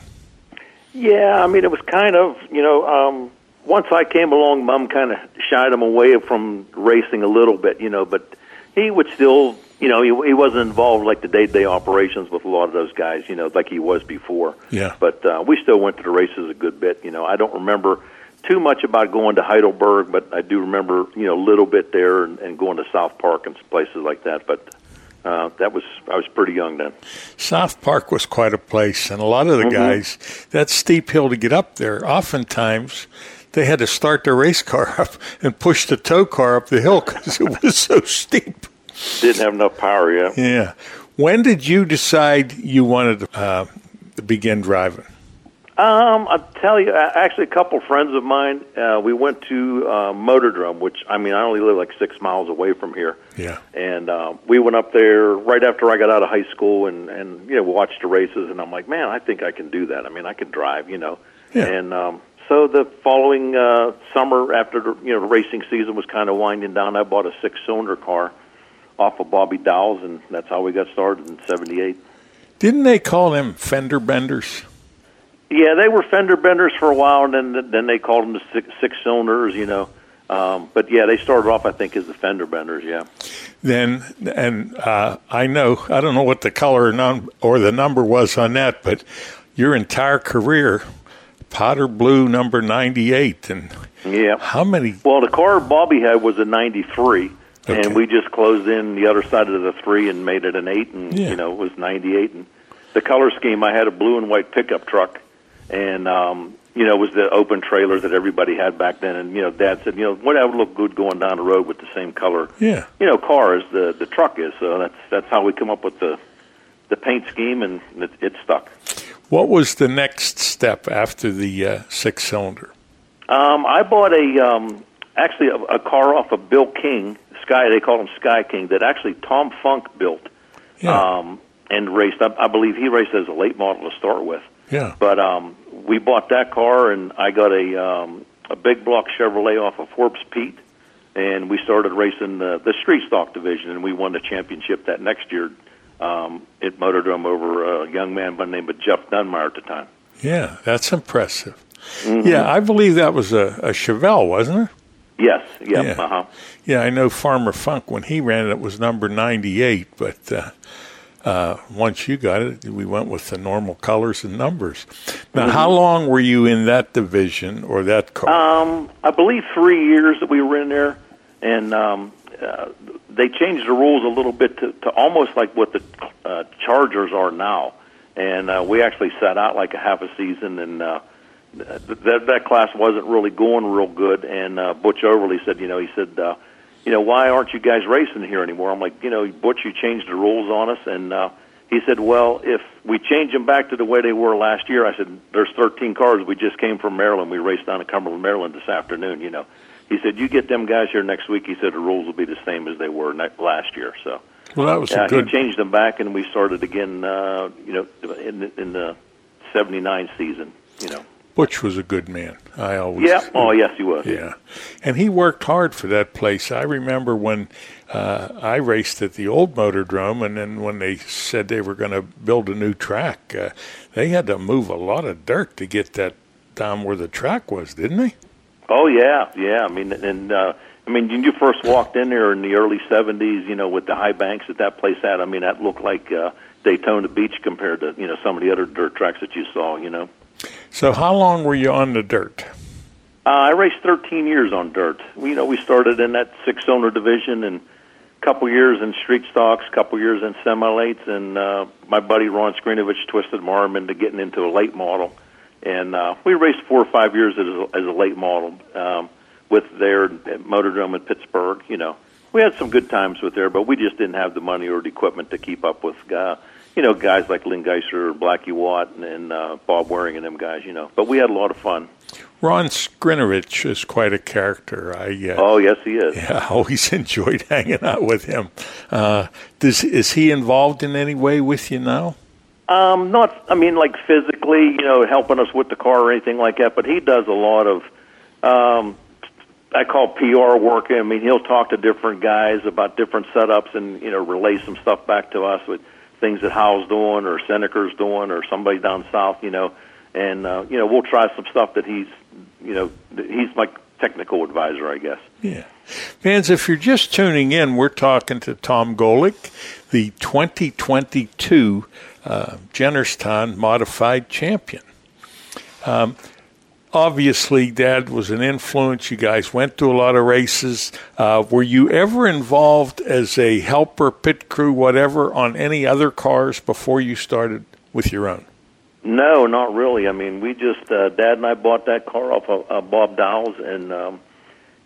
Speaker 9: Yeah, I mean, it was kind of, you know, um, once I came along, Mom kind of shied him away from racing a little bit, you know, but he would still, you know, he, he wasn't involved like the day to day operations with a lot of those guys, you know, like he was before.
Speaker 2: Yeah.
Speaker 9: But uh, we still went to the races a good bit, you know. I don't remember too much about going to Heidelberg, but I do remember, you know, a little bit there and, and going to South Park and places like that. But uh, that was I was pretty young then.
Speaker 2: South Park was quite a place, and a lot of the
Speaker 9: Mhm.
Speaker 2: guys, that steep hill to get up there, oftentimes they had to start their race car up and push the tow car up the hill because it was so steep.
Speaker 9: Didn't have enough power, yeah.
Speaker 2: Yeah. When did you decide you wanted to uh, begin driving?
Speaker 9: Um, I'll tell you, actually, a couple friends of mine, uh, we went to uh, Motordrome, which I mean, I only live like six miles away from here,
Speaker 2: Yeah.
Speaker 9: and uh, we went up there right after I got out of high school, and and you know watched the races, and I'm like, man, I think I can do that. I mean, I can drive, you know,
Speaker 2: Yeah.
Speaker 9: and um, so the following uh, summer, after the you know the racing season was kind of winding down, I bought a six cylinder car off of Bobby Dowles, and that's how we got started in '78.
Speaker 2: Didn't they call them fender benders?
Speaker 9: Yeah, they were fender benders for a while, and then then they called them the six, six cylinders, you know. Um, but yeah, they started off, I think, as the fender benders. Yeah.
Speaker 2: Then, and uh, I know, I don't know what the color or, num- or the number was on that, but your entire career, Potter Blue number 98. And
Speaker 9: Yeah.
Speaker 2: how many?
Speaker 9: Well, the car Bobby had was a '93,
Speaker 2: Okay.
Speaker 9: and we just closed in the other side of the three and made it an eight, and
Speaker 2: Yeah.
Speaker 9: you know it was '98. And the color scheme, I had a blue and white pickup truck, and um, you know it was the open trailer that everybody had back then. And you know, Dad said, you know, what would look good going down the road with the same color,
Speaker 2: Yeah.
Speaker 9: you know, car as the the truck is. So that's that's how we come up with the the paint scheme, and it, it stuck.
Speaker 2: What was the next step after the uh, six cylinder?
Speaker 9: Um, I bought a um, actually a, a car off of Bill King, Sky. They call him Sky King. That actually Tom Funk built um, and raced. I, I believe he raced as a late model to start with.
Speaker 2: Yeah.
Speaker 9: But um, we bought that car, and I got a um, a big block Chevrolet off of Forbes Pete, and we started racing the, the street stock division, and we won the championship that next year um, at Motordrome over a young man by the name of Jeff Dunmeyer at the time.
Speaker 2: Yeah, that's impressive.
Speaker 9: Mhm.
Speaker 2: Yeah, I believe that was a, a Chevelle, wasn't it?
Speaker 9: Yes. Yep.
Speaker 2: Yeah.
Speaker 9: Uh huh.
Speaker 2: Yeah, I know Farmer Funk when he ran it, it was number 98, but uh, uh, once you got it, we went with the normal colors and numbers. Now, how long were you in that division or that car?
Speaker 9: Um, I believe three years that we were in there, and um, uh, they changed the rules a little bit to, to almost like what the uh, Chargers are now. And uh, we actually sat out like a half a season, and uh, th- that that class wasn't really going real good. And uh, Butch Overly said, you know, he said, uh, you know, why aren't you guys racing here anymore? I'm like, you know, Butch, you changed the rules on us, and uh, he said, well, if we change them back to the way they were last year, I said, there's 13 cars. We just came from Maryland. We raced down to Cumberland, Maryland this afternoon. You know, he said, you get them guys here next week. He said the rules will be the same as they were ne- last year. So.
Speaker 2: Well, that was a
Speaker 9: yeah,
Speaker 2: good-
Speaker 9: He changed them back, and we started again. Uh, you know, in in the '79 season. You know.
Speaker 2: Butch was a good man. I always.
Speaker 9: Yeah. Oh, yes, he was.
Speaker 2: Yeah, and he worked hard for that place. I remember when uh, I raced at the old motor Motordrome, and then when they said they were going to build a new track, uh, they had to move a lot of dirt to get that down where the track was, didn't they?
Speaker 9: Oh yeah, yeah. I mean, and uh, I mean, when you first walked in there in the early '70s, you know, with the high banks that that place had, I mean, that looked like uh, Daytona Beach compared to you know some of the other dirt tracks that you saw. You know.
Speaker 2: So, how long were you on the dirt?
Speaker 9: Uh, I raced 13 years on dirt. We, you know, we started in that six-cylinder division and a couple years in street stocks, a couple years in semi-lates, and uh, my buddy Ron Skrinovich twisted my arm into getting into a late model. And uh, we raced four or five years as a, as a late model um, with there at Motordrome in Pittsburgh. You know, we had some good times with there, but we just didn't have the money or the equipment to keep up with, uh, you know, guys like Lynn Geisler, Blackie Watt, and, and uh, Bob Waring, and them guys. You know, but we had a lot of fun.
Speaker 2: Ron Skrinovich is quite a character. I uh,
Speaker 9: oh yes, he is.
Speaker 2: Yeah, I always enjoyed hanging out with him. Uh, does is he involved in any way with you now?
Speaker 9: Um, not, I mean, like physically, you know, helping us with the car or anything like that. But he does a lot of, um, I call PR work. I mean, he'll talk to different guys about different setups and you know relay some stuff back to us with things that Howell's doing or Seneca's doing or somebody down south. You know, and uh, you know we'll try some stuff that he's you know, he's my technical advisor, I guess.
Speaker 2: Yeah. Fans, if you're just tuning in, we're talking to Tom Golick, the 2022 uh, Jennerstown Modified Champion. Um, obviously, Dad was an influence. You guys went to a lot of races. Uh, were you ever involved as a helper, pit crew, whatever, on any other cars before you started with your own?
Speaker 9: No, not really. I mean, we just uh, Dad and I bought that car off of uh, Bob Dowles, and um,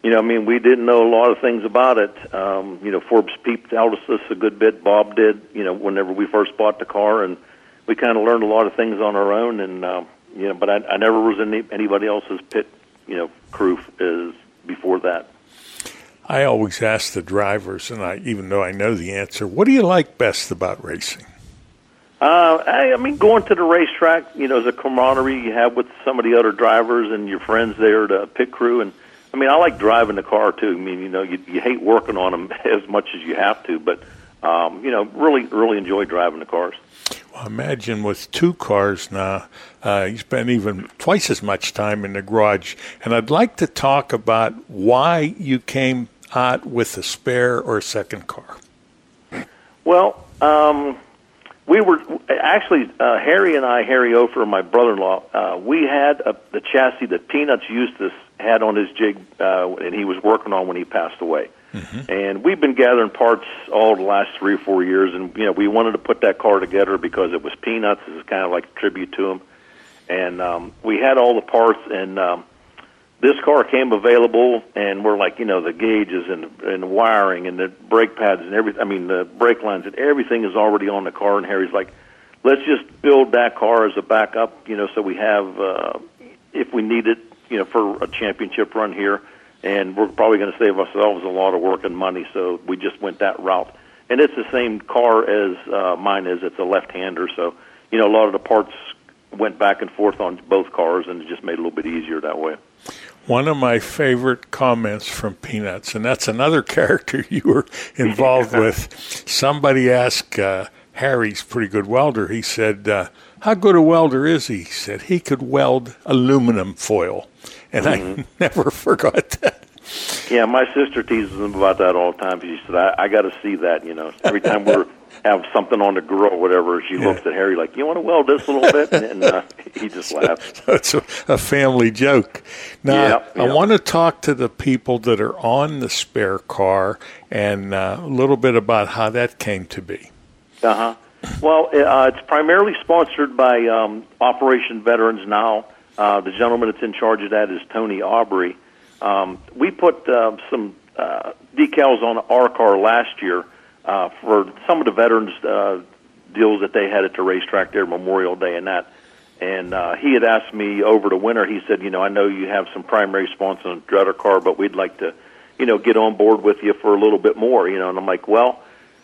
Speaker 9: you know, I mean, we didn't know a lot of things about it. Um, you know, Forbes Peep told us a good bit. Bob did. You know, whenever we first bought the car, and we kind of learned a lot of things on our own. And uh, you know, but I, I never was in any, anybody else's pit, you know, crew as before that.
Speaker 2: I always ask the drivers, and I even though I know the answer, what do you like best about racing?
Speaker 9: Uh, I, I mean, going to the racetrack, you know, is a camaraderie you have with some of the other drivers and your friends there, the pit crew, and I mean, I like driving the car too. I mean, you know, you, you hate working on them as much as you have to, but um, you know, really, really enjoy driving the cars.
Speaker 2: Imagine with two cars now, uh, you spend even twice as much time in the garage. And I'd like to talk about why you came out with a spare or a second car.
Speaker 9: Well, um, we were actually uh, Harry and I, Harry Ofer, my brother-in-law. Uh, we had a, the chassis that Peanuts Eustace had on his jig, uh, and he was working on when he passed away. Mm-hmm. And we've been gathering parts all the last three or four years, and you know we wanted to put that car together because it was Peanuts. It's kind of like a tribute to him, and um, we had all the parts and. Um, this car came available, and we're like, you know, the gauges and and the wiring and the brake pads and everything. I mean, the brake lines and everything is already on the car. And Harry's like, let's just build that car as a backup, you know, so we have, uh, if we need it, you know, for a championship run here. And we're probably going to save ourselves a lot of work and money, so we just went that route. And it's the same car as uh, mine is. It's a left-hander, so you know, a lot of the parts went back and forth on both cars, and it just made it a little bit easier that way.
Speaker 2: One of my favorite comments from Peanuts, and that's another character you were involved with. Somebody asked uh, Harry's pretty good welder. He said, uh, "How good a welder is he?" He said he could weld aluminum foil, and mm-hmm. I never forgot that.
Speaker 9: Yeah, my sister teases him about that all the time. She said, "I, I got to see that." You know, every time we're have something on the grill or whatever, she yeah. looks at Harry like, "You want to weld this a little bit?" And uh, he just laughs.
Speaker 2: It's a, a, family joke. Now, yep, yep. I want to talk to the people that are on the spare car and uh, a little bit about how that came to be.
Speaker 9: Uh huh. Well, uh, it's primarily sponsored by um, Operation Veterans Now. Uh, the gentleman that's in charge of that is Tony Aubrey. Um, we put uh, some uh, decals on our car last year uh, for some of the veterans uh, deals that they had at the racetrack there, Memorial Day and that. And uh, he had asked me over the winter. He said, you know, I know you have some primary sponsors on Dreader car, but we'd like to, you know, get on board with you for a little bit more, you know. And I'm like, well,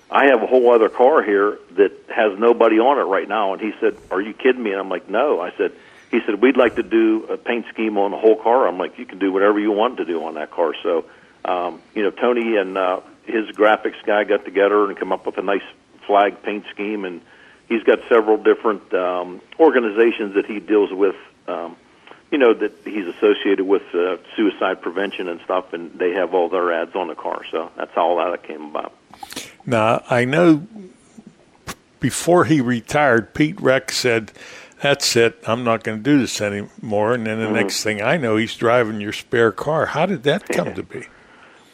Speaker 9: I have a whole other car here that has nobody on it right now. And he said, are you kidding me? And I'm like, no. I said, he said, we'd like to do a paint scheme on the whole car. I'm like, you can do whatever you want to do on that car. So, um, you know, Tony and uh, his graphics guy got together and come up with a nice flag paint scheme, and he's got several different um, organizations that he deals with. Um, you know that he's associated with uh, suicide prevention and stuff, and they have all their ads on the car. So that's how all that came about.
Speaker 2: Now I know before he retired, Pete Rex said, "That's it. I'm not going to do this anymore." And then the mm-hmm. next thing I know, he's driving your spare car. How did that come to be?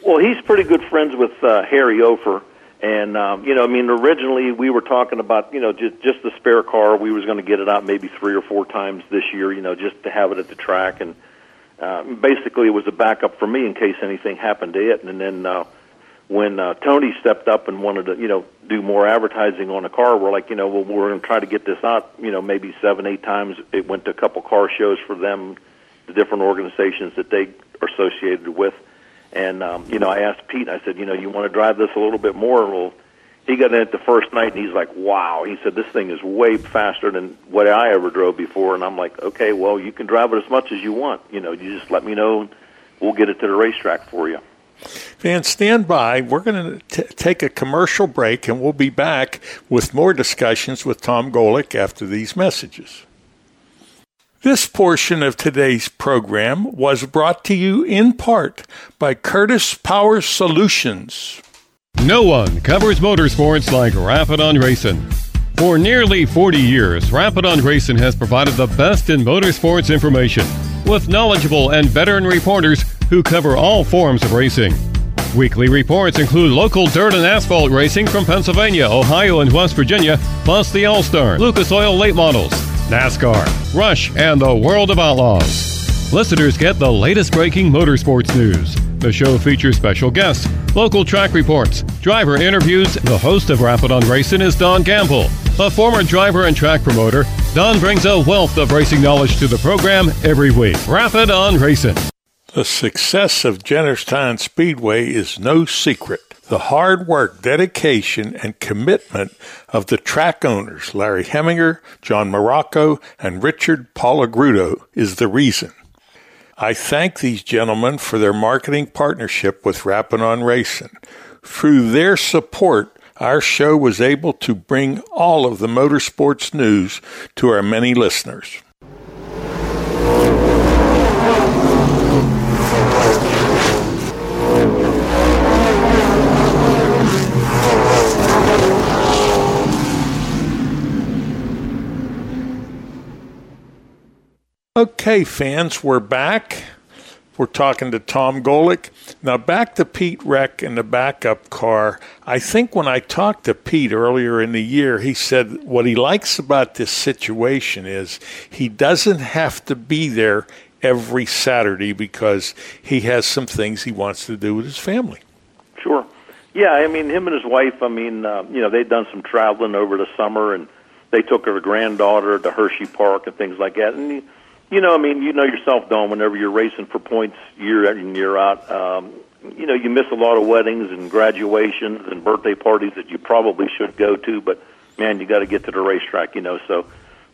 Speaker 9: Well, he's pretty good friends with uh, Harry Ofer, and um, you know, I mean, originally we were talking about you know just just the spare car. We was going to get it out maybe three or four times this year, you know, just to have it at the track, and uh, basically it was a backup for me in case anything happened to it. And then uh, when uh, Tony stepped up and wanted to, you know, do more advertising on the car. We're like, you know, well, we're going to try to get this out. You know, maybe seven, eight times. It went to a couple car shows for them, the different organizations that they are associated with. And um, you know, I asked Pete. I said, you know, you want to drive this a little bit more? Well, he got in it the first night, and he's like, wow. He said this thing is way faster than what I ever drove before. And I'm like, okay, well, you can drive it as much as you want. You know, you just let me know, we'll get it to the racetrack for you.
Speaker 2: Fans, stand by. We're going to take a commercial break, and we'll be back with more discussions with Tom Golick after these messages. This portion of today's program was brought to you in part by Curtis Power Solutions.
Speaker 10: No one covers motorsports like Rappin' on Racing. For nearly 40 years, Rappin' on Racing has provided the best in motorsports information with knowledgeable and veteran reporters who cover all forms of racing. Weekly reports include local dirt and asphalt racing from Pennsylvania, Ohio, and West Virginia, plus the All Star, Lucas Oil late models, NASCAR, Rush, and the World of Outlaws. Listeners get the latest breaking motorsports news. The show features special guests, local track reports, driver interviews. The host of Rappin' on Racing is Don Gamble. A former driver and track promoter, Don brings a wealth of racing knowledge to the program every week. Rappin' on Racing.
Speaker 2: The success of Jennerstown Speedway is no secret. The hard work, dedication, and commitment of the track owners, Larry Heminger, John Morocco, and Richard Palagrudo, is the reason. I thank these gentlemen for their marketing partnership with Rappin' on Racing. Through their support, our show was able to bring all of the motorsports news to our many listeners. Okay, fans, we're back. We're talking to Tom Golick. Now, back to Pete Reck in the backup car. I think when I talked to Pete earlier in the year, he said what he likes about this situation is he doesn't have to be there every Saturday because he has some things he wants to do with his family.
Speaker 9: Sure. Yeah, I mean, him and his wife, I mean, uh, you know, they'd done some traveling over the summer and they took her granddaughter to Hershey Park and things like that. And, you know, I mean, you know yourself, Don. Whenever you're racing for points year in and year out, um, you know, you miss a lot of weddings and graduations and birthday parties that you probably should go to. But man, you got to get to the racetrack, you know. So,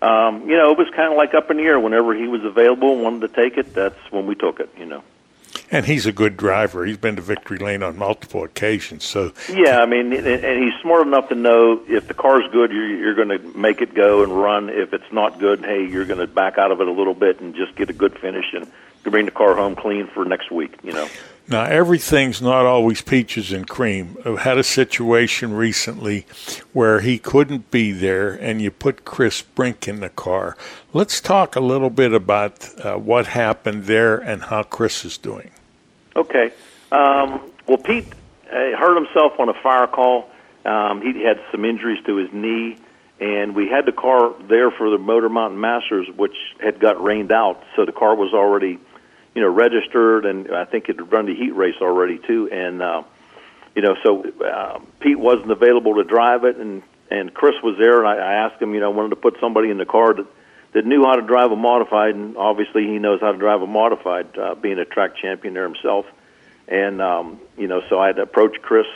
Speaker 9: um, you know, it was kind of like up in the air. Whenever he was available and wanted to take it, that's when we took it, you know.
Speaker 2: And he's a good driver. He's been to victory lane on multiple occasions. So
Speaker 9: yeah, I mean, and he's smart enough to know if the car's good, you're, you're going to make it go and run. If it's not good, hey, you're going to back out of it a little bit and just get a good finish and bring the car home clean for next week. You know.
Speaker 2: Now, everything's not always peaches and cream. I've had a situation recently where he couldn't be there, and you put Chris Brink in the car. Let's talk a little bit about uh, what happened there and how Chris is doing.
Speaker 9: Okay. Um, well, Pete uh, hurt himself on a fire call. Um, he had some injuries to his knee, and we had the car there for the Motor Mountain Masters, which had got rained out, so the car was already – you know, registered, and I think it had run the heat race already too. And uh, you know, so uh, Pete wasn't available to drive it, and and Chris was there, and I, I asked him, you know, I wanted to put somebody in the car that that knew how to drive a modified, and obviously he knows how to drive a modified, uh, being a track champion there himself. And um, you know, so I had approached Chris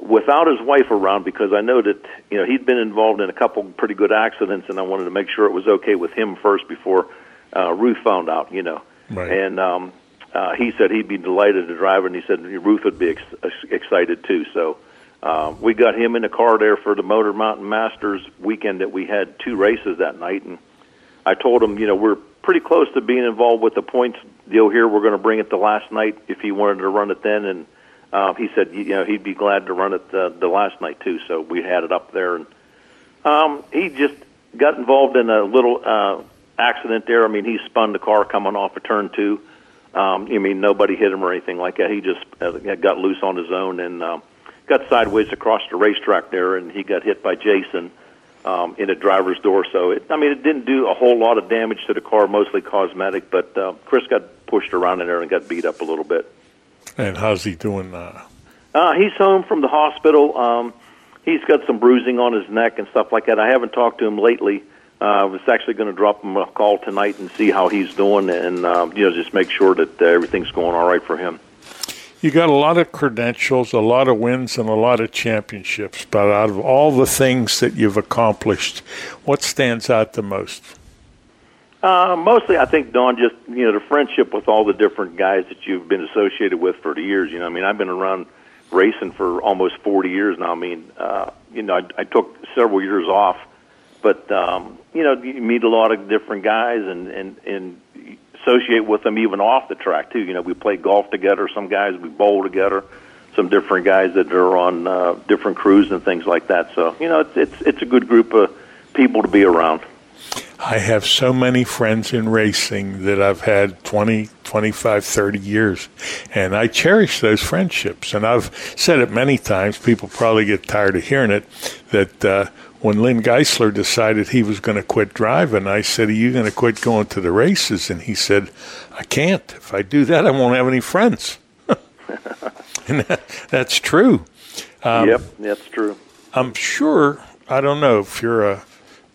Speaker 9: without his wife around because I know that you know he'd been involved in a couple pretty good accidents, and I wanted to make sure it was okay with him first before uh, Ruth found out. You know,
Speaker 2: Right.
Speaker 9: and um, uh, he said he'd be delighted to drive, it, and he said Ruth would be ex- excited too. So uh, we got him in the car there for the Motor Mountain Masters weekend that we had two races that night, and I told him, you know, we're pretty close to being involved with the points deal here. We're going to bring it the last night if he wanted to run it then, and uh, he said, you know, he'd be glad to run it the, the last night too. So we had it up there, and um, he just got involved in a little. Uh, accident there. I mean, he spun the car coming off a turn two. Um, I mean, nobody hit him or anything like that. He just uh, got loose on his own and uh, got sideways across the racetrack there, and he got hit by Jason um, in a driver's door. So, it, I mean, it didn't do a whole lot of damage to the car, mostly cosmetic. But uh, Chris got pushed around in there and got beat up a little bit.
Speaker 2: And how's he doing now?
Speaker 9: Uh, he's home from the hospital. Um, he's got some bruising on his neck and stuff like that. I haven't talked to him lately. Uh, I was actually going to drop him a call tonight and see how he's doing, and um, you know, just make sure that uh, everything's going all right for him.
Speaker 2: You got a lot of credentials, a lot of wins, and a lot of championships. But out of all the things that you've accomplished, what stands out the most?
Speaker 9: Uh, mostly, I think Don, just you know, the friendship with all the different guys that you've been associated with for the years. You know, I mean, I've been around racing for almost 40 years now. I mean, uh, you know, I, I took several years off, but um, you know, you meet a lot of different guys and and and associate with them even off the track too. You know, we play golf together. Some guys we bowl together. Some different guys that are on uh, different crews and things like that. So you know, it's it's it's a good group of people to be around.
Speaker 2: I have so many friends in racing that I've had 20, 25, 30 years, and I cherish those friendships. And I've said it many times, people probably get tired of hearing it, that uh, when Lynn Geisler decided he was going to quit driving, I said, Are you going to quit going to the races? And he said, I can't. If I do that, I won't have any friends. and that, that's true.
Speaker 9: Um, yep, that's true.
Speaker 2: I'm sure, I don't know if you're a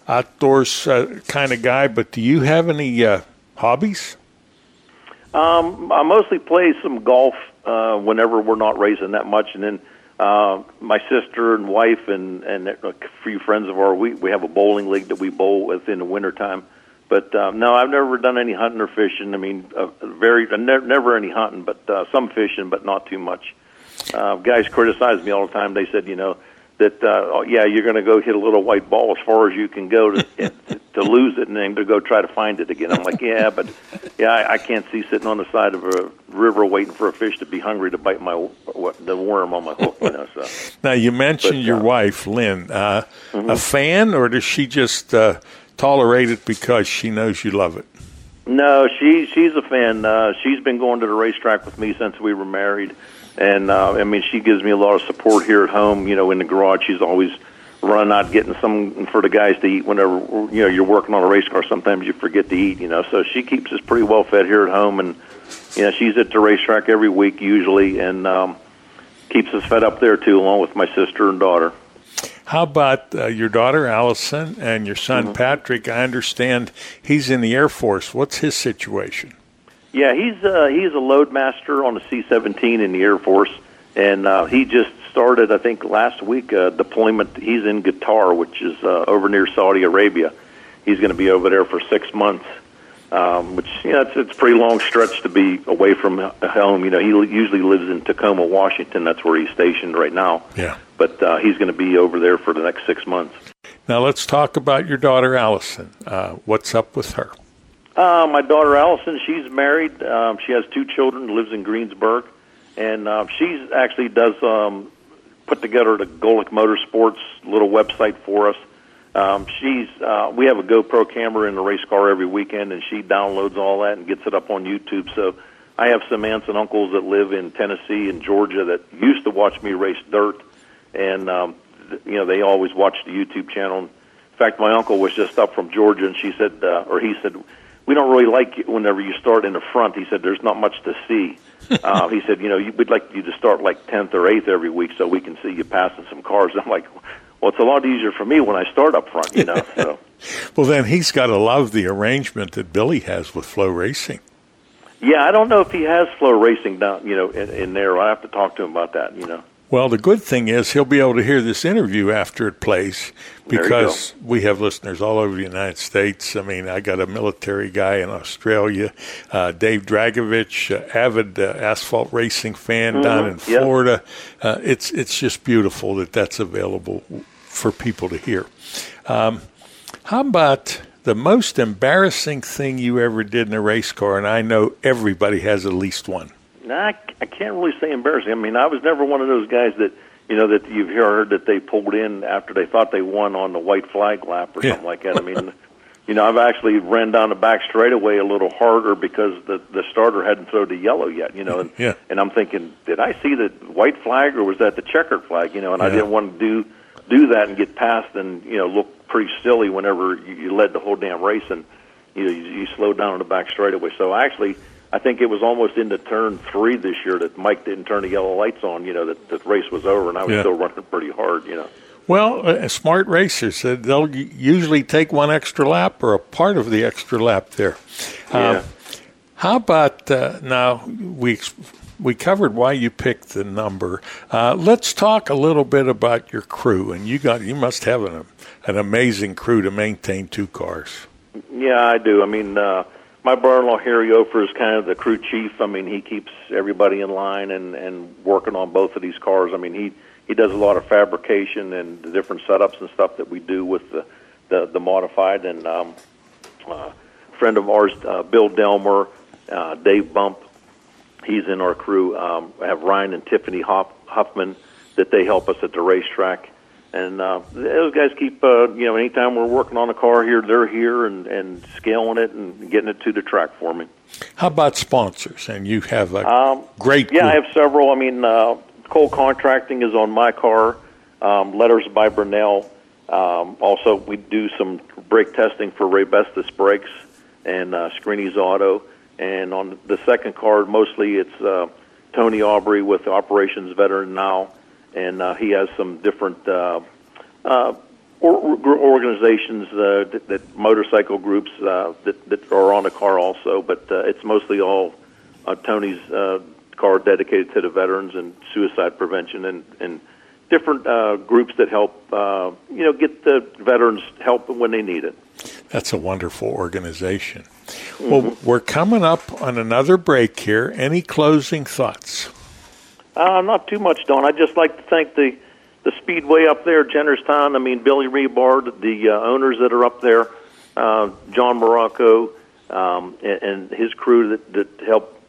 Speaker 2: outdoors uh, kind of guy, but do you have any uh, hobbies?
Speaker 9: Um, I mostly play some golf uh, whenever we're not racing that much, and then uh, my sister and wife and and a few friends of ours, we we have a bowling league that we bowl with in the wintertime. But um, no, I've never done any hunting or fishing. I mean, uh, very uh, never, never any hunting, but uh, some fishing, but not too much. Uh, guys criticize me all the time. They said, you know, that uh, oh, yeah, you're going to go hit a little white ball as far as you can go to to lose it and then to go try to find it again. I'm like, yeah, but yeah, I, I can't see sitting on the side of a river waiting for a fish to be hungry to bite my what, the worm on my hook. You know, so.
Speaker 2: now you mentioned but, your uh, wife, Lynn. Uh, mm-hmm. A fan, or does she just uh, tolerate it because she knows you love it?
Speaker 9: No, she she's a fan. Uh, she's been going to the racetrack with me since we were married and uh, I mean, she gives me a lot of support here at home. You know, in the garage, she's always running out getting some for the guys to eat. Whenever you know you're working on a race car, sometimes you forget to eat. You know, so she keeps us pretty well fed here at home, and you know, she's at the racetrack every week usually, and um, keeps us fed up there too, along with my sister and daughter.
Speaker 2: How about uh, your daughter Allison and your son mm-hmm. Patrick? I understand he's in the Air Force. What's his situation?
Speaker 9: Yeah, he's uh, he's a loadmaster on the C-17 in the Air Force, and uh, he just started, I think, last week uh, deployment. He's in Qatar, which is uh, over near Saudi Arabia. He's going to be over there for six months, um, which you know it's, it's a pretty long stretch to be away from home. You know, he usually lives in Tacoma, Washington. That's where he's stationed right now.
Speaker 2: Yeah,
Speaker 9: but uh, he's going to be over there for the next six months.
Speaker 2: Now let's talk about your daughter Allison. Uh, what's up with her?
Speaker 9: Uh, my daughter Allison, she's married. Um, she has two children. Lives in Greensburg, and uh, she's actually does um, put together the Golick Motorsports little website for us. Um, she's uh, we have a GoPro camera in the race car every weekend, and she downloads all that and gets it up on YouTube. So I have some aunts and uncles that live in Tennessee and Georgia that used to watch me race dirt, and um, you know they always watch the YouTube channel. In fact, my uncle was just up from Georgia, and she said, uh, or he said we don't really like it whenever you start in the front. He said there's not much to see. uh, he said, you know, we'd like you to start like tenth or eighth every week so we can see you passing some cars. I'm like, well, it's a lot easier for me when I start up front, you know. So.
Speaker 2: well, then he's got to love the arrangement that Billy has with FloRacing.
Speaker 9: Yeah, I don't know if he has FloRacing down, you know, in, in there. I have to talk to him about that, you know.
Speaker 2: Well, the good thing is he'll be able to hear this interview after it plays because we have listeners all over the United States. I mean, I got a military guy in Australia, uh, Dave Dragovich, uh, avid uh, asphalt racing fan
Speaker 9: mm-hmm.
Speaker 2: down in Florida. Yep. Uh, it's it's just beautiful that that's available for people to hear. Um, how about the most embarrassing thing you ever did in a race car? And I know everybody has at least one.
Speaker 9: I, I can't really say embarrassing. I mean, I was never one of those guys that you know that you've heard that they pulled in after they thought they won on the white flag lap or
Speaker 2: yeah.
Speaker 9: something like that. I mean, you know, I've actually ran down the back straightaway a little harder because the the starter hadn't thrown the yellow yet. You know, and
Speaker 2: yeah.
Speaker 9: and I'm thinking, did I see the white flag or was that the checkered flag? You know, and
Speaker 2: yeah.
Speaker 9: I didn't want to do do that and get past and you know look pretty silly whenever you, you led the whole damn race and you know you, you slowed down on the back straightaway. So I actually I think it was almost into turn three this year that Mike didn't turn the yellow lights on. You know that the race was over, and I was
Speaker 2: yeah.
Speaker 9: still running pretty hard. You know.
Speaker 2: Well, uh, smart racers, uh, they'll usually take one extra lap or a part of the extra lap there. Um,
Speaker 9: Yeah.
Speaker 2: how about uh, now? We we covered why you picked the number. Uh, let's talk a little bit about your crew. And you got you must have an an amazing crew to maintain two cars.
Speaker 9: Yeah, I do. I mean, uh, my brother-in-law Harry Ofer is kind of the crew chief. I mean, he keeps everybody in line and and working on both of these cars. I mean, he he does a lot of fabrication and the different setups and stuff that we do with the the, the modified. And um, uh, friend of ours, uh, Bill Delmer, uh, Dave Bump, he's in our crew. Um, I have Ryan and Tiffany Hoff, Huffman that they help us at the racetrack. And uh, those guys keep, uh, you know, anytime we're working on a car here, they're here and, and scaling it and getting it to the track for me.
Speaker 2: How about sponsors? And you have a
Speaker 9: Um,
Speaker 2: great
Speaker 9: Yeah, I have several. I mean, uh, Cole Contracting is on my car. Um, Letters by Brunel. Um, also, we do some brake testing for Raybestos brakes and uh, Screeny's Auto. And on the second car, mostly it's uh, Tony Aubrey with Operations Veteran now, and uh, he has some different uh, uh, or, or- organizations uh, that, that motorcycle groups uh, that, that are on the car also. But uh, it's mostly all uh, Tony's uh, car dedicated to the veterans and suicide prevention and, and different uh, groups that help uh, you know get the veterans help when they need it.
Speaker 2: That's a wonderful organization. Well, we're coming up on another break here. Any closing thoughts?
Speaker 9: Uh, not too much, Don. I'd just like to thank the the speedway up there, Jennerstown. I mean, Billy Rebar, the uh, owners that are up there, uh, John Morocco, um, and, and his crew that, that help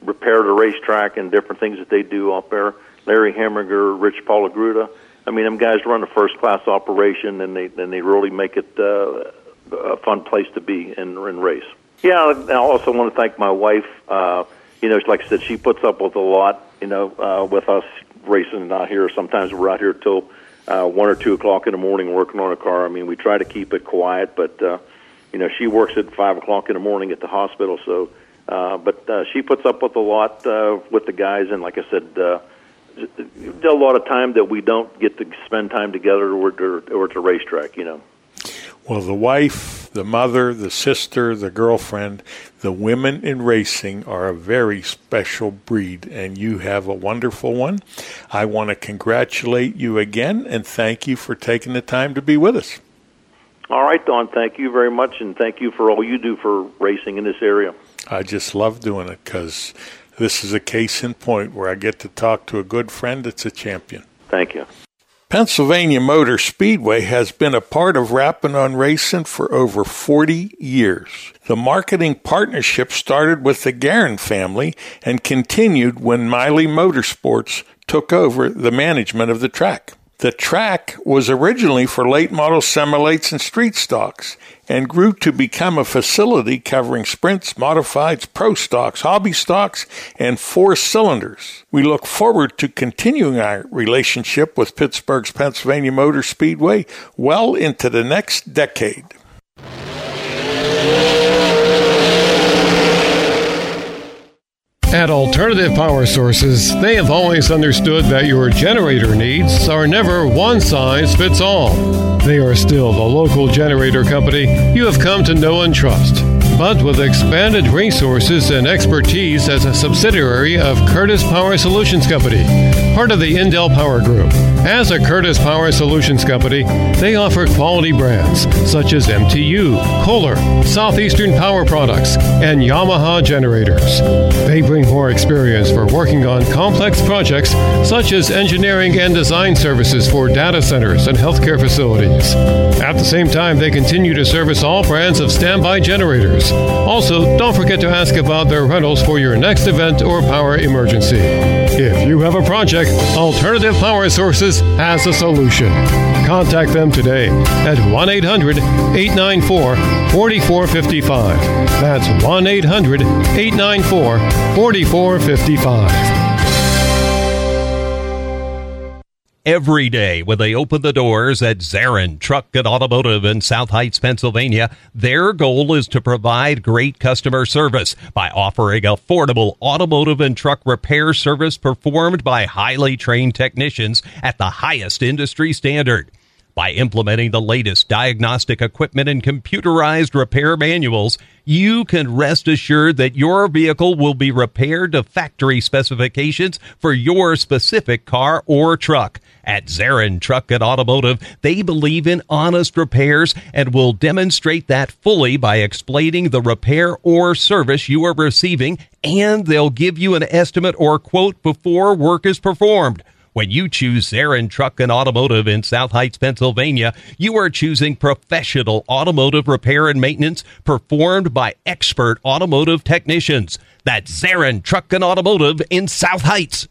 Speaker 9: repair the racetrack and different things that they do up there. Larry Heminger, Rich Palagrudo. I mean, them guys run a first class operation, and they and they really make it uh, a fun place to be and, and race. Yeah, I also want to thank my wife. Uh, you know, like I said, she puts up with a lot. You know, uh, with us racing out here. Sometimes we're out here till uh, one or two o'clock in the morning working on a car. I mean, we try to keep it quiet, but uh, you know, she works at five o'clock in the morning at the hospital. So, uh, but uh, she puts up with a lot uh, with the guys, and like I said. Uh, a lot of time that we don't get to spend time together or, or, or at racetrack, you know.
Speaker 2: Well, the wife, the mother, the sister, the girlfriend, the women in racing are a very special breed, and you have a wonderful one. I want to congratulate you again and thank you for taking the time to be with us.
Speaker 9: All right, Don, thank you very much, and thank you for all you do for racing in this area.
Speaker 2: I just love doing it because this is a case in point where I get to talk to a good friend that's a champion.
Speaker 9: Thank you.
Speaker 2: Pennsylvania Motor Speedway has been a part of Rapping on Racing for over 40 years. The marketing partnership started with the Garin family and continued when Miley Motorsports took over the management of the track. The track was originally for late model semi-lates and street stocks and grew to become a facility covering sprints, modifieds, pro stocks, hobby stocks, and four cylinders. We look forward to continuing our relationship with Pittsburgh's Pennsylvania Motor Speedway well into the next decade.
Speaker 10: At Alternative Power Sources, they have always understood that your generator needs are never one size fits all. They are still the local generator company you have come to know and trust, but with expanded resources and expertise as a subsidiary of Curtis Power Solutions Company, part of the Indel Power Group. As a Curtis Power Solutions Company, they offer quality brands such as MTU, Kohler, Southeastern Power Products, and Yamaha generators. They bring more experience for working on complex projects such as engineering and design services for data centers and healthcare facilities. At the same time, they continue to service all brands of standby generators. Also, don't forget to ask about their rentals for your next event or power emergency. If you have a project, Alternative Power Sources has a solution. Contact them today at 1 800 894 4455. That's 1 800 894 4455.
Speaker 7: Every day when they open the doors at Zarin Truck and Automotive in South Heights, Pennsylvania, their goal is to provide great customer service by offering affordable automotive and truck repair service performed by highly trained technicians at the highest industry standard. By implementing the latest diagnostic equipment and computerized repair manuals, you can rest assured that your vehicle will be repaired to factory specifications for your specific car or truck. At Zarin Truck and Automotive, they believe in honest repairs and will demonstrate that fully by explaining the repair or service you are receiving, and they'll give you an estimate or quote before work is performed. When you choose Zarin Truck and Automotive in South Heights, Pennsylvania, you are choosing professional automotive repair and maintenance performed by expert automotive technicians. That's Zarin Truck and Automotive in South Heights.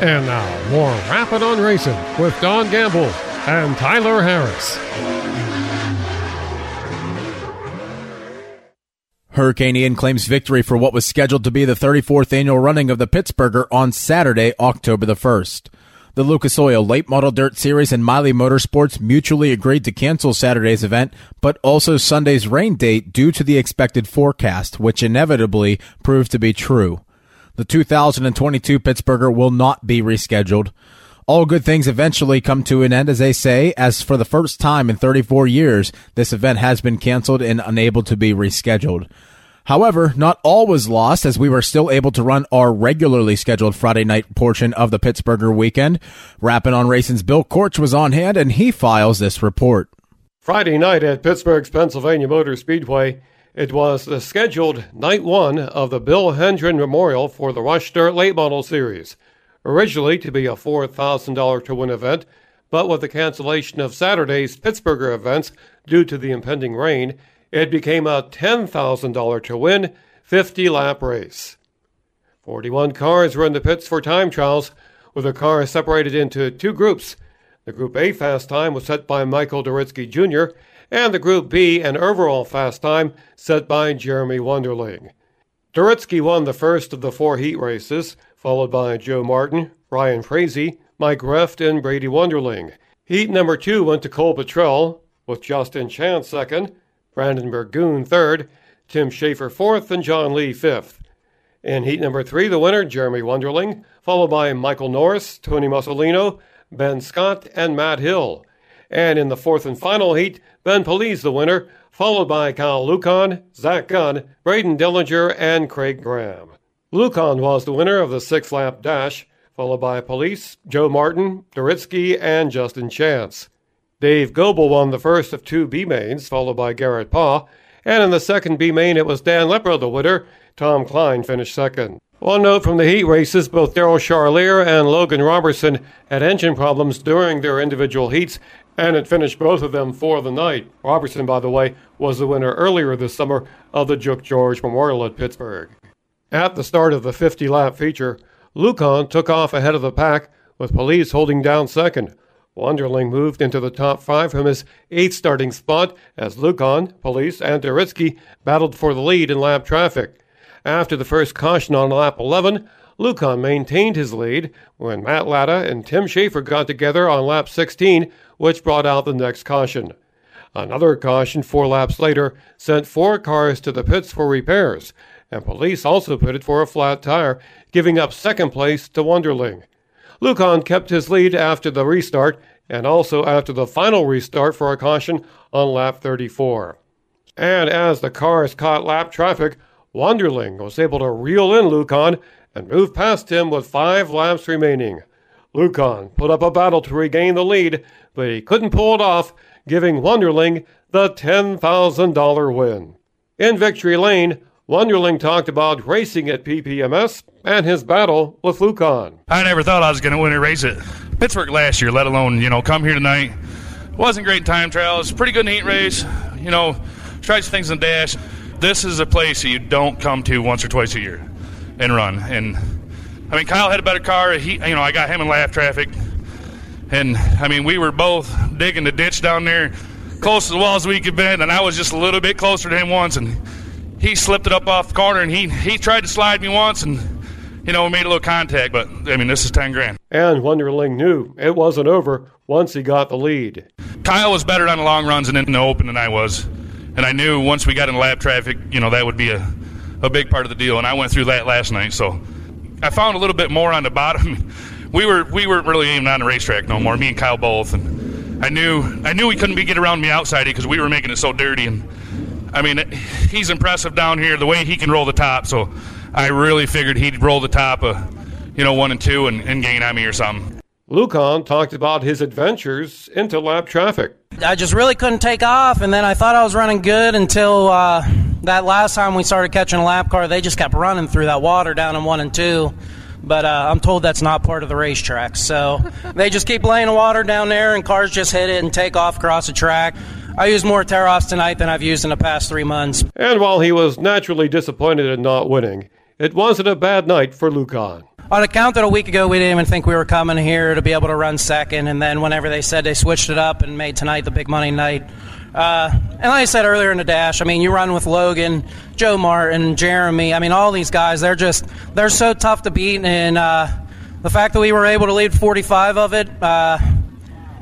Speaker 10: And now, more Rappin' on With Don Gamble and Tyler Harris.
Speaker 11: Hurricane Ian claims victory for what was scheduled to be the 34th annual running of the Pittsburgher on Saturday, October the 1st. The Lucas Oil Late Model Dirt Series and Miley Motorsports mutually agreed to cancel Saturday's event, but also Sunday's rain date due to the expected forecast, which inevitably proved to be true. The 2022 Pittsburgher will not be rescheduled. All good things eventually come to an end, as they say, as for the first time in 34 years, this event has been canceled and unable to be rescheduled. However, not all was lost as we were still able to run our regularly scheduled Friday night portion of the Pittsburgher weekend. Rappin' on Racing's Bill Korch was on hand and he files this report.
Speaker 10: Friday night at Pittsburgh's Pennsylvania Motor Speedway, it was the scheduled night one of the Bill Hendren Memorial for the Rush Dirt Late Model Series, originally to be a $4,000 to win event, but with the cancellation of Saturday's Pittsburgher events due to the impending rain, it became a $10,000 to win 50 lap race. 41 cars were in the pits for time trials, with the cars separated into two groups. The Group A fast time was set by Michael Doritsky Jr., and the Group B and overall fast time set by Jeremy Wonderling. Doritsky won the first of the four heat races, followed by Joe Martin, Ryan Frazee, Mike Reft, and Brady Wonderling. Heat number two went to Cole Petrell, with Justin Chance second, Brandon Burgoon third, Tim Schaefer fourth, and John Lee fifth. In heat number three, the winner, Jeremy Wonderling, followed by Michael Norris, Tony Musolino, Ben Scott, and Matt Hill. And in the fourth and final heat, Ben Police the winner, followed by Kyle Lucan, Zach Gunn, Braden Dillinger, and Craig Graham. Lucan was the winner of the six lap dash, followed by Police, Joe Martin, Doritsky, and Justin Chance. Dave Goebel won the first of two B mains, followed by Garrett Paw, and in the second B main it was Dan Lepro the winner. Tom Klein finished second. One note from the heat races both Daryl Charlier and Logan Robertson had engine problems during their individual heats and it finished both of them for the night. Robertson, by the way, was the winner earlier this summer of the Duke George Memorial at Pittsburgh. At the start of the 50 lap feature, Lucan took off ahead of the pack, with Police holding down second. Wonderling moved into the top five from his eighth starting spot as Lucan, Police, and Doritsky battled for the lead in lap traffic. After the first caution on lap 11, Lucan maintained his lead when Matt Latta and Tim Schaefer got together on lap 16, which brought out the next caution. Another caution four laps later sent four cars to the pits for repairs, and Police also pitted for a flat tire, giving up second place to Wonderling. Lucan kept his lead after the restart and also after the final restart for a caution on lap 34. And as the cars caught lap traffic, Wonderling was able to reel in Lucan and move past him with five laps remaining. Lucan put up a battle to regain the lead, but he couldn't pull it off, giving Wonderling the $10,000 win. In Victory Lane, Wonderling talked about racing at PPMS and his battle with Lucan.
Speaker 12: I never thought I was going to win a race at Pittsburgh last year, let alone, you know, come here tonight wasn't great time trials. Pretty good heat race. You know, tried some things in the dash. This is a place that you don't come to once or twice a year and run. And I mean, Kyle had a better car. He, you know, I got him in lap traffic, and I mean, we were both digging the ditch down there, close to the wall as we could bend, and I was just a little bit closer to him once, and he slipped it up off the corner, and he he tried to slide me once, and you know, we made a little contact. But I mean, this is ten grand.
Speaker 10: And Wonderling knew it wasn't over once he got the lead.
Speaker 12: Kyle was better on the long runs and in the open than I was, and I knew once we got in lap traffic, you know, that would be a a big part of the deal, and I went through that last night, so. I found a little bit more on the bottom. We were we weren't really even on the racetrack no more. Me and Kyle both, and I knew I knew he couldn't be get around me outside because we were making it so dirty. And I mean, he's impressive down here the way he can roll the top. So I really figured he'd roll the top of you know one and two and, and gain on me or something.
Speaker 10: Lucan talked about his adventures into lap traffic.
Speaker 13: I just really couldn't take off, and then I thought I was running good until uh, that last time we started catching a lap car. They just kept running through that water down in one and two. But uh, I'm told that's not part of the racetrack. So they just keep laying the water down there, and cars just hit it and take off across the track. I used more tear offs tonight than I've used in the past three months.
Speaker 10: And while he was naturally disappointed in not winning, it wasn't a bad night for Lucan.
Speaker 13: On account that a week ago we didn't even think we were coming here to be able to run second, and then whenever they said they switched it up and made tonight the big money night. Uh, and like I said earlier in the dash, I mean, you run with Logan, Joe Martin, Jeremy. I mean, all these guys, they're just they're so tough to beat, and uh, the fact that we were able to lead 45 of it, uh,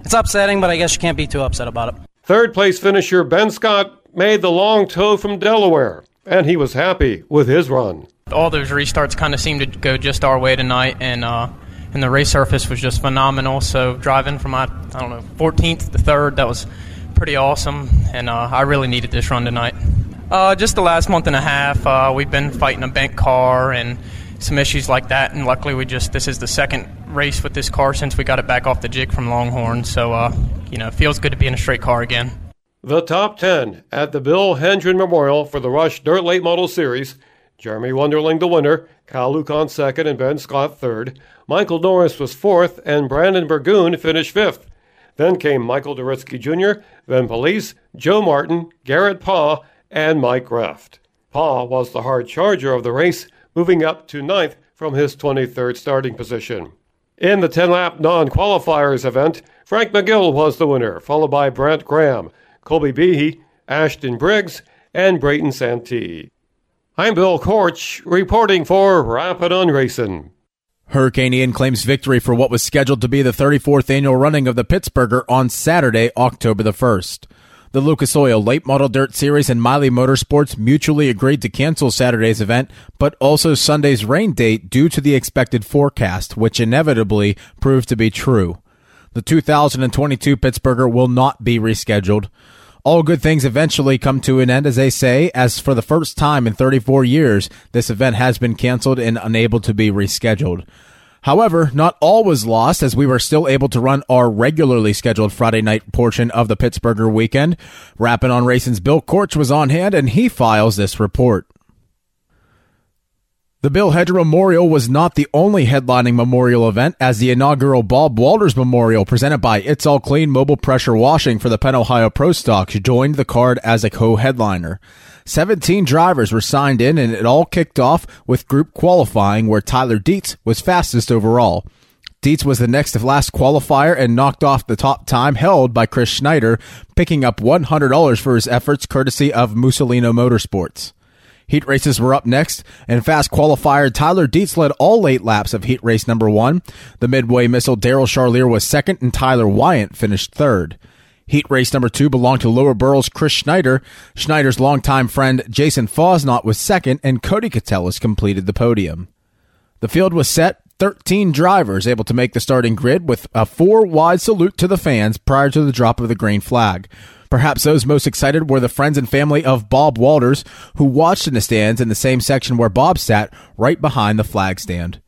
Speaker 13: it's upsetting, but I guess you can't be too upset about it.
Speaker 10: Third place finisher Ben Scott made the long tow from Delaware, and he was happy with his run.
Speaker 14: All those restarts kind of seemed to go just our way tonight, and uh, and the race surface was just phenomenal. So driving from my I don't know 14th to third, that was pretty awesome, and uh, I really needed this run tonight. Uh, just the last month and a half, uh, we've been fighting a bent car and some issues like that, and luckily we just this is the second race with this car since we got it back off the jig from Longhorn. So uh, you know, it feels good to be in a straight car again.
Speaker 10: The top 10 at the Bill Hendren Memorial for the Rush Dirt Late Model Series Jeremy Wonderling the winner, Kyle Lucan second, and Ben Scott third. Michael Norris was fourth, and Brandon Burgoon finished fifth. Then came Michael Doritsky Jr., then Police, Joe Martin, Garrett Paw, and Mike Reft. Paw was the hard charger of the race, moving up to ninth from his 23rd starting position. In the 10 lap non qualifiers event, Frank McGill was the winner, followed by Brant Graham, Colby Behe, Ashton Briggs, and Brayton Santee. I'm Bill Korch, reporting for Rappin' on Racing.
Speaker 11: Hurricane Ian claims victory for what was scheduled to be the 34th annual running of the Pittsburgher on Saturday, October the 1st. The Lucas Oil Late Model Dirt Series and Miley Motorsports mutually agreed to cancel Saturday's event, but also Sunday's rain date due to the expected forecast, which inevitably proved to be true. The 2022 Pittsburgher will not be rescheduled. All good things eventually come to an end, as they say, as for the first time in 34 years, this event has been canceled and unable to be rescheduled. However, not all was lost as we were still able to run our regularly scheduled Friday night portion of the Pittsburgher weekend. Rappin' on Racing's Bill Korch was on hand and he files this report. The Bill Hendren Memorial was not the only headlining memorial event, as the inaugural Bob Walters Memorial, presented by It's All Clean Mobile Pressure Washing for the Penn Ohio Pro Stocks, joined the card as a co-headliner. 17 drivers were signed in, and it all kicked off with group qualifying, where Tyler Dietz was fastest overall. Dietz was the next to last qualifier and knocked off the top time held by Chris Schneider, picking up $100 for his efforts courtesy of Musolino Motorsports. Heat races were up next, and fast qualifier Tyler Dietz led all late laps of heat race number one. The midway missile Daryl Charlier was second, and Tyler Wyant finished third. Heat race number two belonged to Lower Burrell's Chris Schneider. Schneider's longtime friend Jason Fosnot was second, and Cody Catellis completed the podium. The field was set, 13 drivers able to make the starting grid with a four wide salute to the fans prior to the drop of the green flag. Perhaps those most excited were the friends and family of Bob Walters, who watched in the stands in the same section where Bob sat, right behind the flag stand.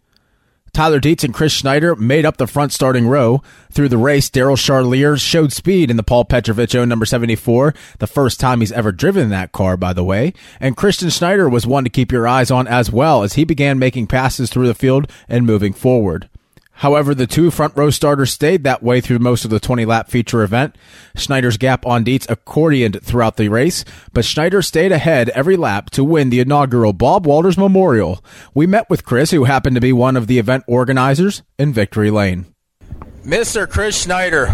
Speaker 11: Tyler Dietz and Chris Schneider made up the front starting row. Through the race, Daryl Charlier showed speed in the Paul Petrovich number 74, the first time he's ever driven that car, by the way. And Christian Schneider was one to keep your eyes on as well as he began making passes through the field and moving forward. However, the two front row starters stayed that way through most of the 20 lap feature event. Schneider's gap on Dietz accordioned throughout the race, but Schneider stayed ahead every lap to win the inaugural Bob Walters Memorial. We met with Chris, who happened to be one of the event organizers in Victory Lane.
Speaker 15: Mr. Chris Schneider,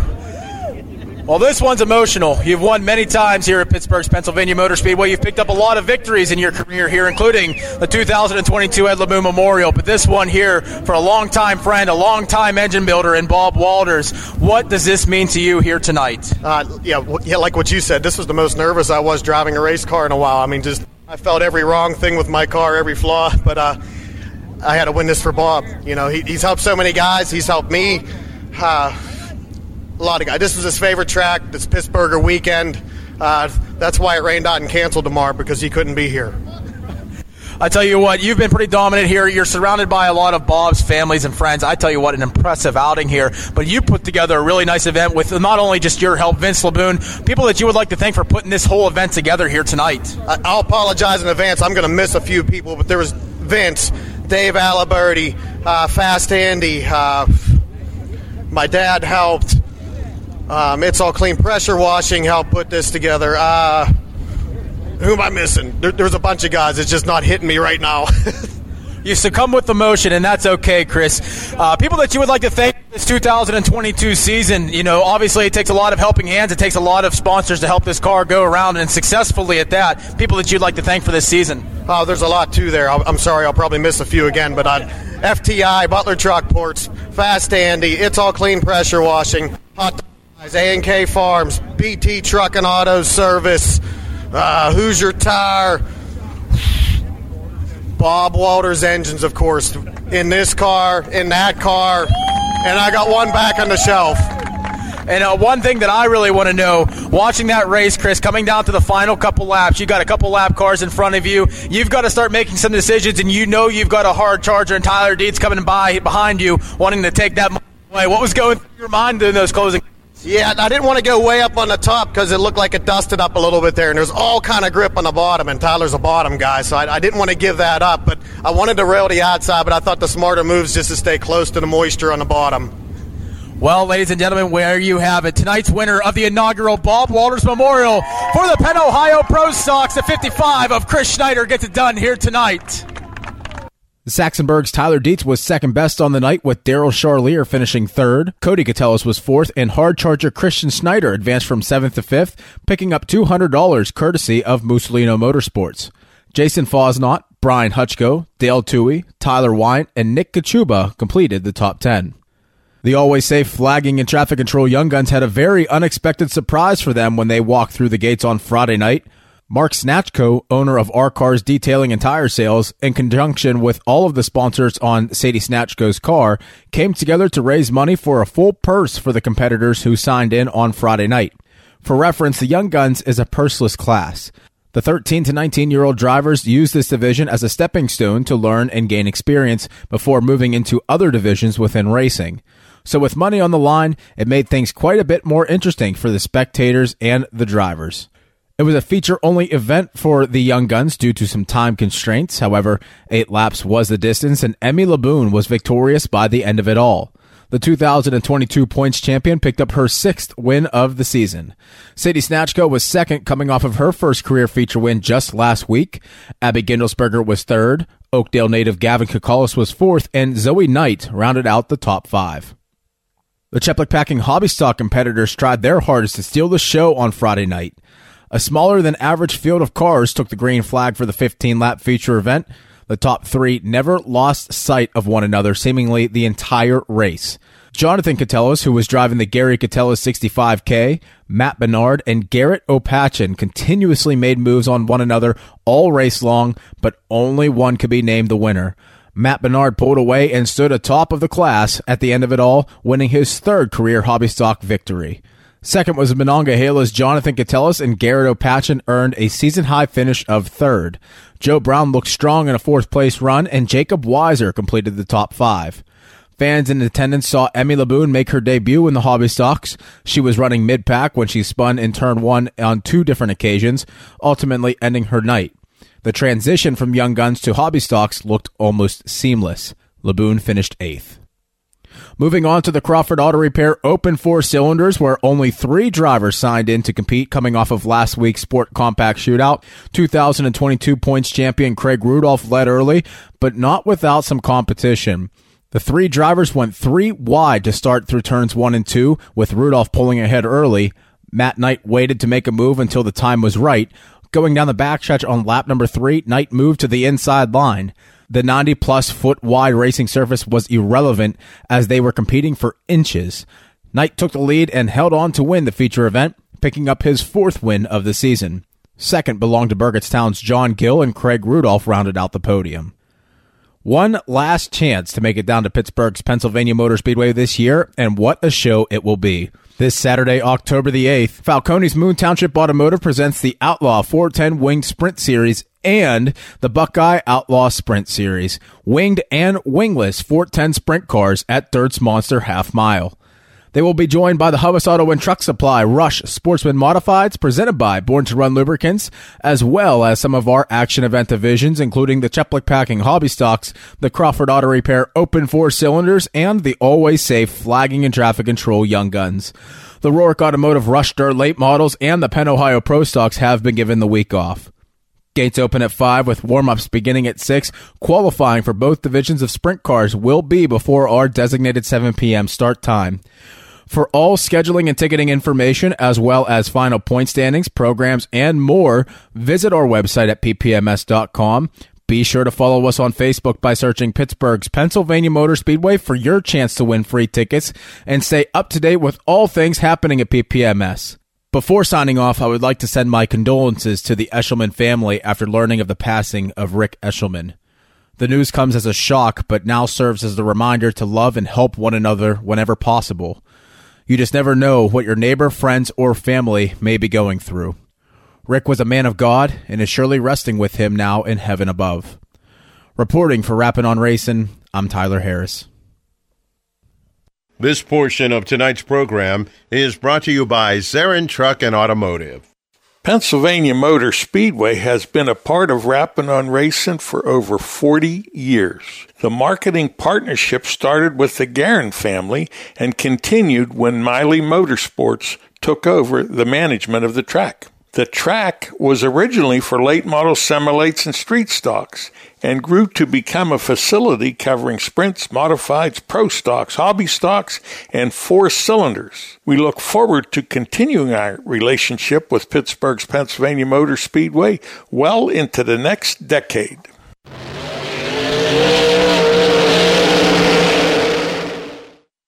Speaker 15: well, this one's emotional. You've won many times here at Pittsburgh's Pennsylvania Motor Speedway. You've picked up a lot of victories in your career here, including the 2022 Ed Laboon Memorial. But this one here for a longtime friend, a longtime engine builder, and Bob Walters. What does this mean to you here tonight?
Speaker 16: Uh, yeah, yeah, like what you said, this was the most nervous I was driving a race car in a while. I mean, just I felt every wrong thing with my car, every flaw, but uh, I had to win this for Bob. You know, he, he's helped so many guys. He's helped me. Uh, a lot of guys. This was his favorite track. This Pittsburgher weekend. Uh, that's why it rained out and canceled tomorrow because he couldn't be here.
Speaker 15: I tell you what, you've been pretty dominant here. You're surrounded by a lot of Bob's families and friends. I tell you what, an impressive outing here. But you put together a really nice event with not only just your help, Vince Laboon, people that you would like to thank for putting this whole event together here tonight.
Speaker 16: I'll apologize in advance. I'm going to miss a few people, but there was Vince, Dave Aliberti, uh, Fast Andy. Uh, my dad helped. Um, it's all clean pressure washing helped put this together. Uh, who am I missing? There, there's a bunch of guys. It's just not hitting me right now.
Speaker 15: you succumb with emotion, and that's okay, Chris. Uh, people that you would like to thank this 2022 season, you know, obviously it takes a lot of helping hands. It takes a lot of sponsors to help this car go around and successfully at that. People that you'd like to thank for this season.
Speaker 16: Oh, there's a lot too there. I'm sorry, I'll probably miss a few again, but on FTI, Butler Truck Ports, Fast Andy, It's All Clean Pressure Washing, Hot A&K Farms, BT Truck and Auto Service, uh, Hoosier Tire, Bob Walters Engines, of course, in this car, in that car, and I got one back on the shelf.
Speaker 15: And uh, one thing that I really want to know, watching that race, Chris, coming down to the final couple laps, you got a couple lap cars in front of you. You've got to start making some decisions, and you know you've got a hard charger and Tyler Dietz coming by behind you, wanting to take that away. What was going through your mind in those closing?
Speaker 16: Yeah, I didn't want to go way up on the top because it looked like it dusted up a little bit there, and there's all kind of grip on the bottom, and Tyler's a bottom guy, so I, I, didn't want to give that up. But I wanted to rail the outside, but I thought the smarter moves just to stay close to the moisture on the bottom.
Speaker 15: Well, ladies and gentlemen, where you have it, tonight's winner of the inaugural Bob Walters Memorial for the Penn Ohio Pro Stocks, the 55 of Chris Schneider gets it done here tonight.
Speaker 11: Saxonburg's Tyler Dietz was second best on the night, with Daryl Charlier finishing third. Cody Catellis was fourth, and hard charger Christian Schneider advanced from seventh to fifth, picking up $200 courtesy of Musolino Motorsports. Jason Fosnot, Brian Hutchko, Dale Tui, Tyler Wine, and Nick Kachuba completed the top 10. The always safe flagging and traffic control Young Guns had a very unexpected surprise for them when they walked through the gates on Friday night. Mark Snatchko, owner of R Cars Detailing and Tire Sales, in conjunction with all of the sponsors on Sadie Snatchko's car, came together to raise money for a full purse for the competitors who signed in on Friday night. For reference, the Young Guns is a purseless class. The 13 to 19 year old drivers use this division as a stepping stone to learn and gain experience before moving into other divisions within racing. So, with money on the line, it made things quite a bit more interesting for the spectators and the drivers. It was a feature only event for the Young Guns due to some time constraints. However, eight laps was the distance, and Emmy Laboon was victorious by the end of it all. The 2022 points champion picked up her sixth win of the season. Sadie Snatchko was second, coming off of her first career feature win just last week. Abby Gindelsberger was third. Oakdale native Gavin Kakalis was fourth, and Zoe Knight rounded out the top five. The Cheplak Packing Hobby Stock competitors tried their hardest to steal the show on Friday night. A smaller than average field of cars took the green flag for the 15 lap feature event. The top three never lost sight of one another seemingly the entire race. Jonathan Catellis, who was driving the Gary Catellis 65K, Matt Bernard, and Garrett Opachin continuously made moves on one another all race long, but only one could be named the winner. Matt Bernard pulled away and stood atop of the class at the end of it all, winning his third career hobby stock victory. Second was Monongahela's Jonathan Catellis and Garrett Opachin earned a season high finish of third. Joe Brown looked strong in a fourth place run, and Jacob Weiser completed the top five. Fans in attendance saw Emmy Laboon make her debut in the hobby stocks. She was running mid pack when she spun in turn one on two different occasions, ultimately ending her night. The transition from Young Guns to hobby stocks looked almost seamless. Laboon finished eighth. Moving on to the Crawford Auto Repair Open Four Cylinders, where only three drivers signed in to compete coming off of last week's Sport Compact Shootout. 2022 points champion Craig Rudolph led early, but not without some competition. The three drivers went three wide to start through turns one and two, with Rudolph pulling ahead early. Matt Knight waited to make a move until the time was right. Going down the backstretch on lap number three, Knight moved to the inside line. The 90 plus foot wide racing surface was irrelevant as they were competing for inches. Knight took the lead and held on to win the feature event, picking up his fourth win of the season. Second belonged to Burgettstown's John Gill and Craig Rudolph rounded out the podium. One last chance to make it down to Pittsburgh's Pennsylvania Motor Speedway this year, and what a show it will be. This Saturday, October the 8th, Falcone's Moon Township Automotive presents the Outlaw 410 Winged Sprint Series and the Buckeye Outlaw Sprint Series, winged and wingless 410 sprint cars at Dirt's Monster Half Mile. They will be joined by the Hubbs Auto and Truck Supply Rush Sportsman Modifieds presented by Born to Run Lubricants, as well as some of our action event divisions, including the Cheplick Packing Hobby Stocks, the Crawford Auto Repair Open Four Cylinders, and the Always Safe Flagging and Traffic Control Young Guns. The Rourke Automotive Rush Dirt Late Models and the Penn Ohio Pro Stocks have been given the week off. Gates open at 5 with warm ups beginning at 6. Qualifying for both divisions of sprint cars will be before our designated 7 p.m. start time. For all scheduling and ticketing information, as well as final point standings, programs, and more, visit our website at ppms.com. Be sure to follow us on Facebook by searching Pittsburgh's Pennsylvania Motor Speedway for your chance to win free tickets and stay up to date with all things happening at PPMS. Before signing off, I would like to send my condolences to the Eshelman family after learning of the passing of Rick Eshelman. The news comes as a shock, but now serves as a reminder to love and help one another whenever possible. You just never know what your neighbor, friends, or family may be going through. Rick was a man of God and is surely resting with him now in heaven above. Reporting for Rappin' on Racing, I'm Tyler Harris.
Speaker 17: This portion of tonight's program is brought to you by Zarin Truck and Automotive.
Speaker 2: Pennsylvania Motor Speedway has been a part of Rappin' on Racing for over 40 years. The marketing partnership started with the Guerin family and continued when Miley Motorsports took over the management of the track. The track was originally for late model semi-lates and street stocks and grew to become a facility covering sprints, modifieds, pro stocks, hobby stocks, and four cylinders. We look forward to continuing our relationship with Pittsburgh's Pennsylvania Motor Speedway well into the next decade.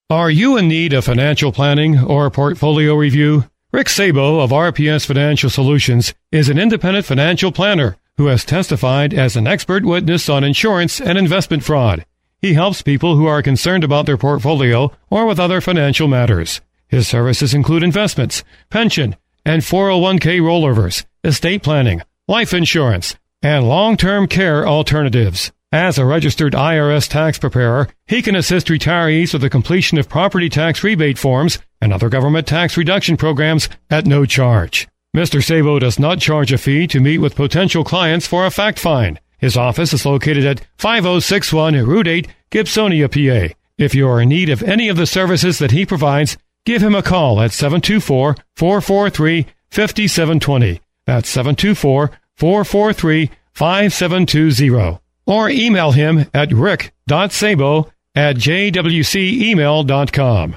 Speaker 10: Are you in need of financial planning or portfolio review? Rick Sabo of RPS Financial Solutions is an independent financial planner who has testified as an expert witness on insurance and investment fraud. He helps people who are concerned about their portfolio or with other financial matters. His services include investments, pension, and 401k rollovers, estate planning, life insurance, and long-term care alternatives. As a registered IRS tax preparer, he can assist retirees with the completion of property tax rebate forms and other government tax reduction programs at no charge. Mr. Sabo does not charge a fee to meet with potential clients for a fact find. His office is located at 5061 Route 8, Gibsonia, PA. If you are in need of any of the services that he provides, give him a call at 724 443 5720. That's 724 443 5720 or email him at rick.sabo at jwcemail.com.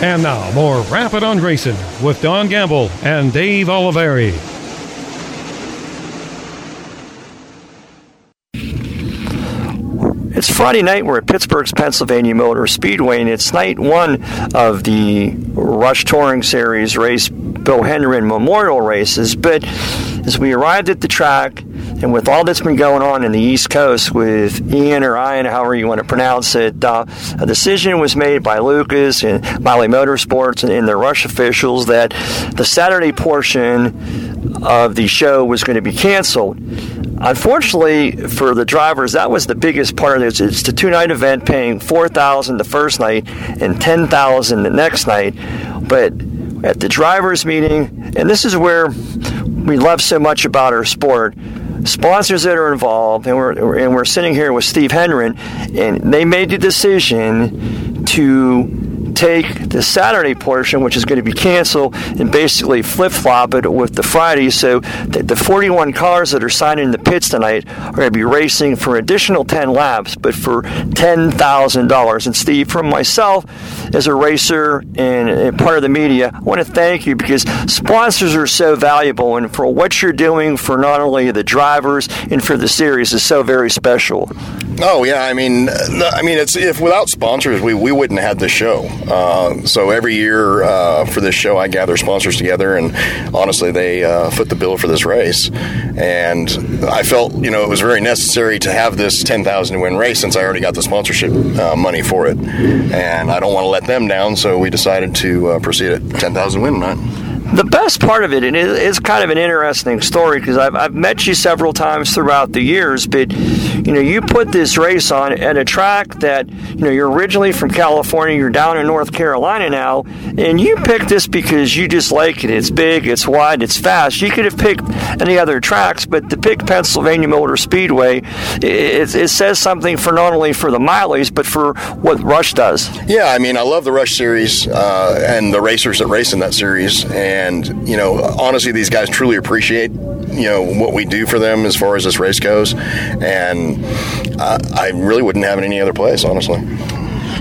Speaker 10: And now, more Rappin' on Racing with Don Gamble and Dave Oliveri.
Speaker 4: Friday night. We're at Pittsburgh's Pennsylvania Motor Speedway, and it's night one of the Rush Touring Series race, Bill Hendren Memorial races. But as we arrived at the track, And with all that's been going on in the East Coast with Ian or Ian, however you want to pronounce it, uh, a decision was made by Lucas and Miley Motorsports and, and their Rush officials that the Saturday portion of the show was going to be canceled. Unfortunately for the drivers, that was the biggest part of this. It's the two-night event, paying four thousand the first night and ten thousand the next night. But at the drivers' meeting, and this is where we love so much about our sport. Sponsors that are involved, and we're and we're sitting here with Steve Hendren, and they made the decision to take the Saturday portion, which is going to be canceled, and basically flip flop it with the Friday. So the, the 41 cars that are signed in the pits tonight are going to be racing for an additional 10 laps, but for $10,000. And Steve, from myself as a racer and, and part of the media, I want to thank you because sponsors are so valuable, and for what you're doing for not only the drivers and for the series is so very special.
Speaker 18: Oh yeah, I mean, uh, I mean, it's if without sponsors, we, we wouldn't have the show. Uh, so every year uh, for this show, I gather sponsors together, and honestly, they uh, foot the bill for this race. And I felt, you know, it was very necessary to have this ten thousand win race since I already got the sponsorship uh, money for it, and I don't want to let them down. So we decided to uh, proceed at ten thousand win tonight
Speaker 4: the best part of it, and it is kind of an interesting story because I've, I've met you several times throughout the years, but you know, you put this race on at a track that you know you're originally from California, you're down in North Carolina now, and you picked this because you just like it. It's big, it's wide, it's fast. You could have picked any other tracks, but to pick Pennsylvania Motor Speedway, it, it says something for not only for the mileage, but for what Rush does.
Speaker 18: Yeah, I mean, I love the Rush series uh, and the racers that race in that series, and you know, honestly, these guys truly appreciate you know what we do for them as far as this race goes, and I, I really wouldn't have it any other place, honestly.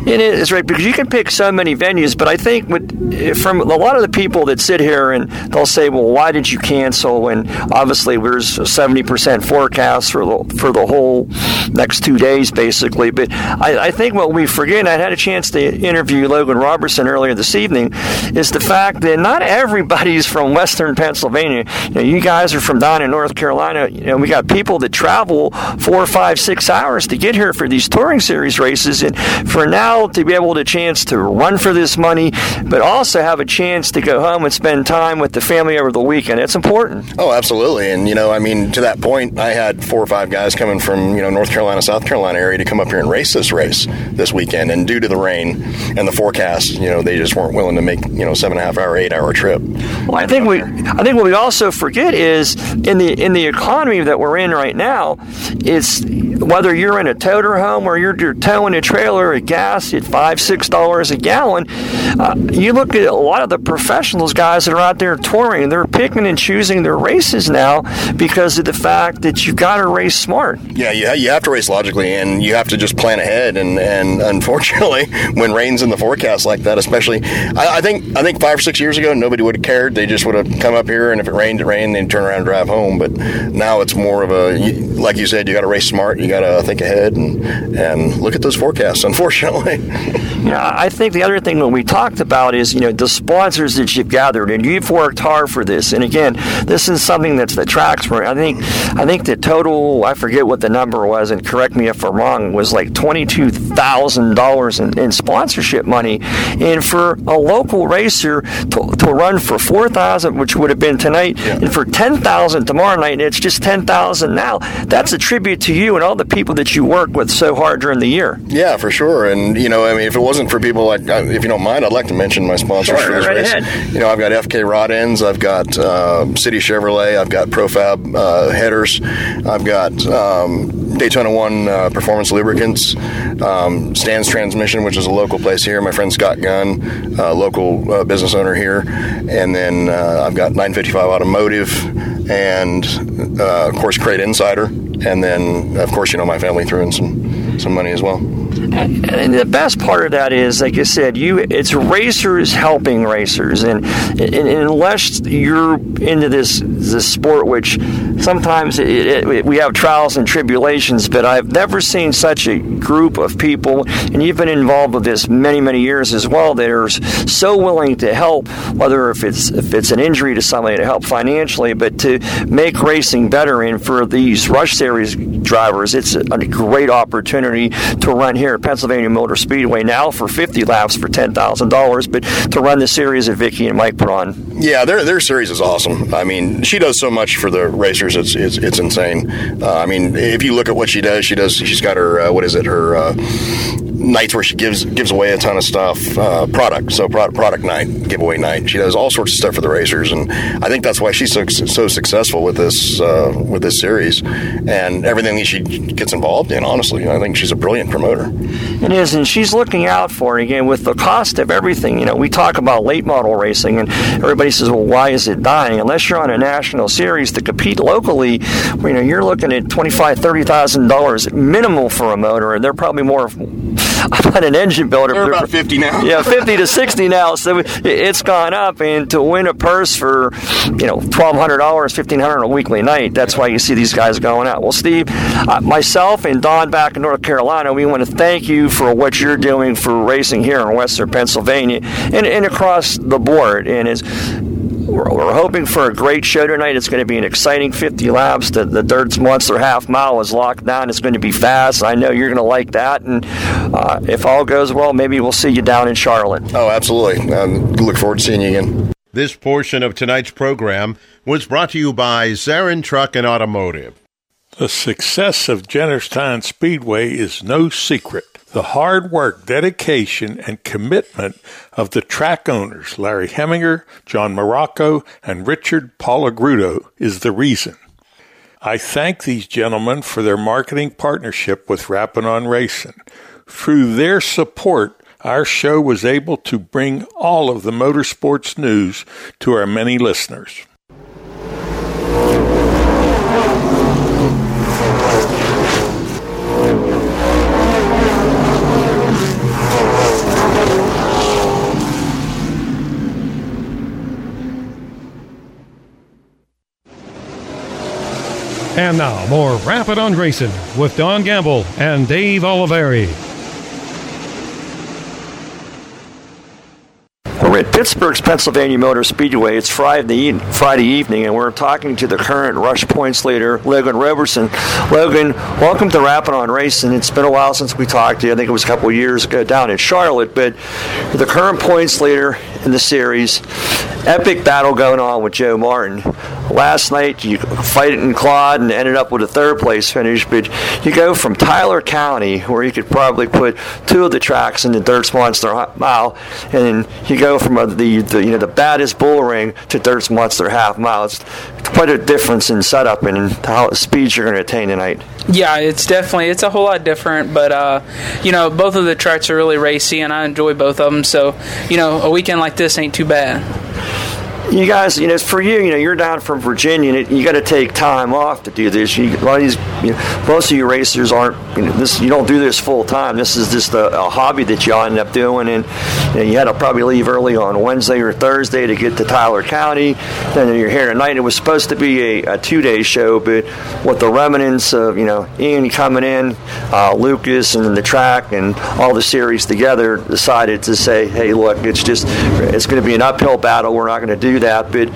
Speaker 4: It is right because you can pick so many venues, but I think with, from a lot of the people that sit here and they'll say, "Well, why did you cancel?" And obviously, there's a seventy percent forecast for the for the whole next two days, basically. But I, I think what we forget, and I had a chance to interview Logan Robertson earlier this evening, is the fact that not everybody's from Western Pennsylvania. You, know, you guys are from down in North Carolina. You know, we got people that travel four, five, six hours to get here for these touring series races, and for now to be able to chance to run for this money, but also have a chance to go home and spend time with the family over the weekend. It's important.
Speaker 18: Oh, absolutely. And you know, I mean, to that point, I had four or five guys coming from you know North Carolina, South Carolina area to come up here and race this race this weekend. And due to the rain and the forecast, you know, they just weren't willing to make you know seven and a half hour, eight hour trip.
Speaker 4: Well, I think we, I think what we also forget is in the in the economy that we're in right now, it's whether you're in a toter home or you're, you're towing a trailer, a gas at five, six dollars a gallon. Uh, you look at a lot of the professionals, guys that are out there touring, they're picking and choosing their races now because of the fact that you've got to race smart.
Speaker 18: Yeah, you, you have to race logically, and you have to just plan ahead. And, and unfortunately, when rain's in the forecast like that, especially, I, I think I think five or six years ago, nobody would have cared. They just would have come up here, and if it rained, it rained. They'd turn around and drive home. But now it's more of a, like you said, you got to race smart. You got to think ahead and and look at those forecasts. Unfortunately.
Speaker 4: Yeah, I think the other thing that we talked about is you know the sponsors that you've gathered, and you've worked hard for this. And again, this is something that's the tracks for. I think I think the total I forget what the number was, and correct me if I'm wrong, was like twenty two thousand dollars in sponsorship money, and for a local racer to, to run for four thousand, which would have been tonight, yeah. and for ten thousand tomorrow night, and it's just ten thousand now. That's a tribute to you and all the people that you work with so hard during the year.
Speaker 18: Yeah, for sure. And you know, I mean, if it wasn't for people like, uh, if you don't mind, I'd like to mention my sponsors
Speaker 4: sure,
Speaker 18: for this
Speaker 4: right
Speaker 18: race.
Speaker 4: Ahead.
Speaker 18: You know, I've got FK Rod Ends, I've got uh, City Chevrolet, I've got Profab uh, headers, I've got um, Daytona One uh, Performance Lubricants, um, Stan's Transmission, which is a local place here. My friend Scott Gunn, local uh, business owner here, and then uh, I've got 955 Automotive, and of course Crate Insider, and then of course you know my family threw in some some money as well.
Speaker 4: And the best part of that is, like I said, you it's racers helping racers, and, and, and unless you're into this this sport, which sometimes it, it, we have trials and tribulations, but I've never seen such a group of people, and you've been involved with this many many years as well. That are so willing to help, whether if it's if it's an injury to somebody to help financially, but to make racing better. And for these Rush Series drivers, it's a, a great opportunity to run here at Pennsylvania Motor Speedway now for 50 laps for $10,000, but to run the series that Vicky and Mike put on.
Speaker 18: Yeah, their their series is awesome. I mean, she does so much for the racers. It's it's, it's insane. Uh, I mean, if you look at what she does, she does. She's got her uh, what is it? Her uh, nights where she gives gives away a ton of stuff, uh, product. So pro- product night, giveaway night. She does all sorts of stuff for the racers, and I think that's why she's so, so successful with this uh, with this series and everything that she gets involved in. Honestly, I think she's a brilliant promoter.
Speaker 4: It is, and she's looking out for again with the cost of everything. You know, we talk about late model racing, and everybody says, "Well, why is it dying?" Unless you're on a national series to compete locally, you know, you're looking at twenty five, thirty thousand dollars minimal for a motor, and they're probably more. I'm not an engine builder.
Speaker 18: They're about fifty now.
Speaker 4: yeah, fifty to sixty now. So it's gone up, and to win a purse for you know twelve hundred dollars, fifteen hundred a weekly night. That's why you see these guys going out. Well, Steve, uh, myself and Don back in North Carolina, we want to thank you for what you're doing for racing here in Western Pennsylvania and, and across the board. And it's we're, we're, hoping for a great show tonight. It's going to be an exciting 50 laps. The, the Dirt's Monster half mile is locked down. It's going to be fast. I know you're going to like that. And uh, if all goes well, maybe we'll see you down in Charlotte.
Speaker 18: Oh, absolutely. Um, look forward to seeing you again.
Speaker 17: This portion of tonight's program was brought to you by Zarin Truck and Automotive.
Speaker 2: The success of Jennerstown Speedway is no secret. The hard work, dedication, and commitment of the track owners, Larry Heminger, John Morocco, and Richard Palagrudo, is the reason. I thank these gentlemen for their marketing partnership with Rappin' on Racing. Through their support, our show was able to bring all of the motorsports news to our many listeners.
Speaker 10: And now, more Rappin' on Racing with Don Gamble and Dave Oliveri.
Speaker 4: We're at Pittsburgh's Pennsylvania Motor Speedway. It's Friday, Friday evening, and we're talking to the current Rush Points leader, Logan Robertson. Logan, welcome to Rappin' on Racing. It's been a while since we talked to you. I think it was a couple years ago down in Charlotte, but the current points leader in the series. Epic battle going on with Joe Martin. Last night, you fight it in Claude and ended up with a third place finish, but you go from Tyler County, where you could probably put two of the tracks in the Dirt's Monster Mile, and then you go from the, the you know the baddest bull ring to Dirt's Monster Half Mile. It's quite a difference in setup and how speeds you're going to attain tonight.
Speaker 19: Yeah, it's definitely it's a whole lot different, but uh, you know both of the tracks are really racy, and I enjoy both of them. So you know a weekend like this ain't too bad
Speaker 4: you guys, you know, for you, you know, you're down from Virginia, and you got to take time off to do this. You, a lot of these, you know, most of you racers aren't, you know, this. You don't do this full time. This is just a, a hobby that you all end up doing, and you, know, you had to probably leave early on Wednesday or Thursday to get to Tyler County. Then you're here tonight. It was supposed to be a, a two-day show, but with the remnants of, you know, Ian coming in, uh, Lucas, and the track, and all the series together, decided to say, hey, look, it's just, it's going to be an uphill battle. We're not going to do that, but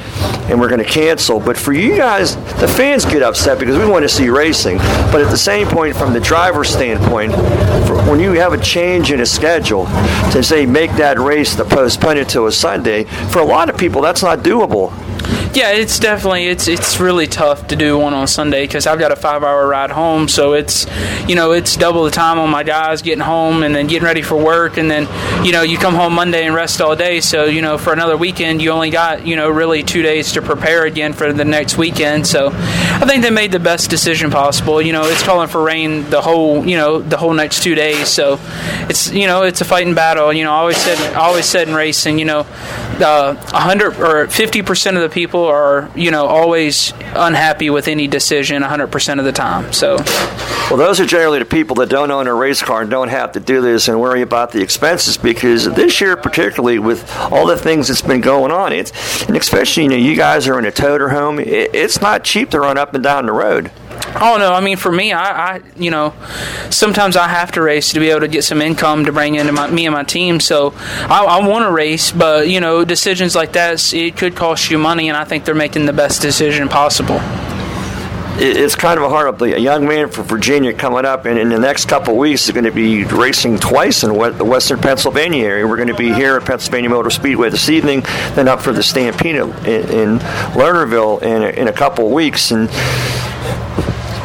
Speaker 4: and we're going to cancel. But for you guys, the fans get upset because we want to see racing. But at the same point, from the driver's standpoint, when you have a change in a schedule to say make that race to postpone it to a Sunday, for a lot of people that's not doable.
Speaker 19: Yeah, it's definitely it's it's really tough to do one on Sunday because I've got a five hour ride home, so it's you know it's double the time on my guys getting home and then getting ready for work, and then you know you come home Monday and rest all day. So you know for another weekend you only got you know really two days to prepare again for the next weekend. So I think they made the best decision possible. You know it's calling for rain the whole you know the whole next two days, so it's you know it's a fighting battle. You know I always said I always said in racing you know uh, 100 or 50 percent of the people are you know always unhappy with any decision 100 percent of the time. So,
Speaker 4: well, those are generally the people that don't own a race car and don't have to do this and worry about the expenses because this year, particularly with all the things that's been going on, it's and especially you know you guys are in a toter home, it, it's not cheap to run up and down the road.
Speaker 19: Oh no! I mean, for me, I, I, you know, sometimes I have to race to be able to get some income to bring into my, me and my team. So I, I want to race, but you know, decisions like that it could cost you money, and I think they're making the best decision possible
Speaker 4: it's kind of a hard a young man from Virginia coming up, and in the next couple weeks is going to be racing twice in the Western Pennsylvania area. We're going to be here at Pennsylvania Motor Speedway this evening, then up for the Stampede in, Lernerville in a, in a couple weeks, and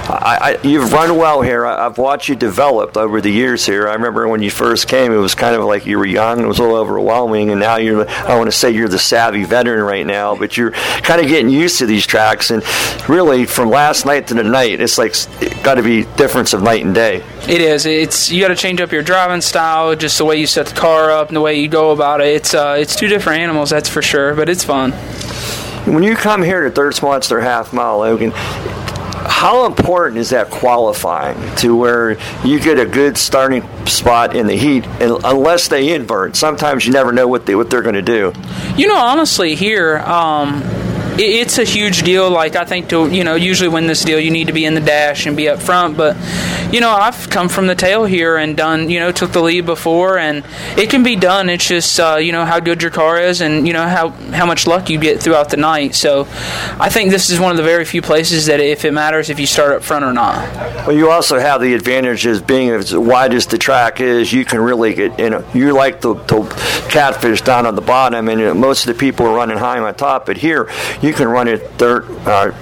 Speaker 4: I, I, you've run well here. I, have watched you develop over the years here. I remember when you first came, it was kind of like you were young. It was a little overwhelming, and now you're. I want to say you're the savvy veteran right now, but you're kind of getting used to these tracks. And really, from last night to tonight, it's like it got to be difference of night and day.
Speaker 19: It is. It's you got to change up your driving style, just the way you set the car up and the way you go about it. It's uh, it's two different animals, that's for sure. But it's fun.
Speaker 4: When you come here to Dirt Monster Half Mile, Logan, how important is that qualifying to where you get a good starting spot in the heat, unless they invert, sometimes you never know what they what they're going to do.
Speaker 19: You know, honestly, here. Um, it's a huge deal. Like I think to you know usually win this deal, you need to be in the dash and be up front. But you know I've come from the tail here and done you know took the lead before, and it can be done. It's just uh, you know how good your car is and you know how how much luck you get throughout the night. So I think this is one of the very few places that if it matters if you start up front or not.
Speaker 4: Well, you also have the advantage as being as wide as the track is, you can really get you know you like the, the catfish down on the bottom, and you know, most of the people are running high on top. But here you can run it dirt, uh,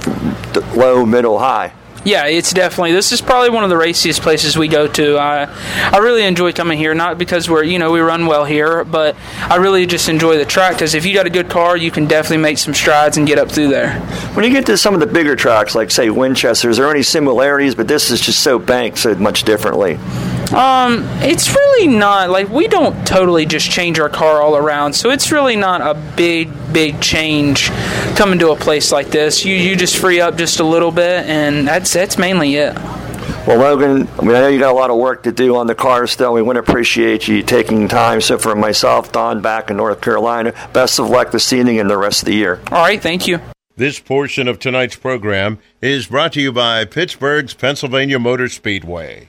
Speaker 4: low, middle, high.
Speaker 19: Yeah, it's definitely. This is probably one of the raciest places we go to. I I really enjoy coming here, not because we're you know we run well here, but I really just enjoy the track. Because if you got a good car, you can definitely make some strides and get up through there.
Speaker 4: When you get to some of the bigger tracks, like say Winchester, is there any similarities? But this is just so banked so much differently.
Speaker 19: Um, it's really not like we don't totally just change our car all around, so it's really not a big, big change coming to a place like this. You you just free up just a little bit, and that's that's mainly it.
Speaker 4: Well, Logan, I mean, I know you got a lot of work to do on the car still. We want to appreciate you taking time. So, for myself, Don, back in North Carolina, best of luck this evening and the rest of the year.
Speaker 19: All right, thank you.
Speaker 17: This portion of tonight's program is brought to you by Pittsburgh's Pennsylvania Motor Speedway.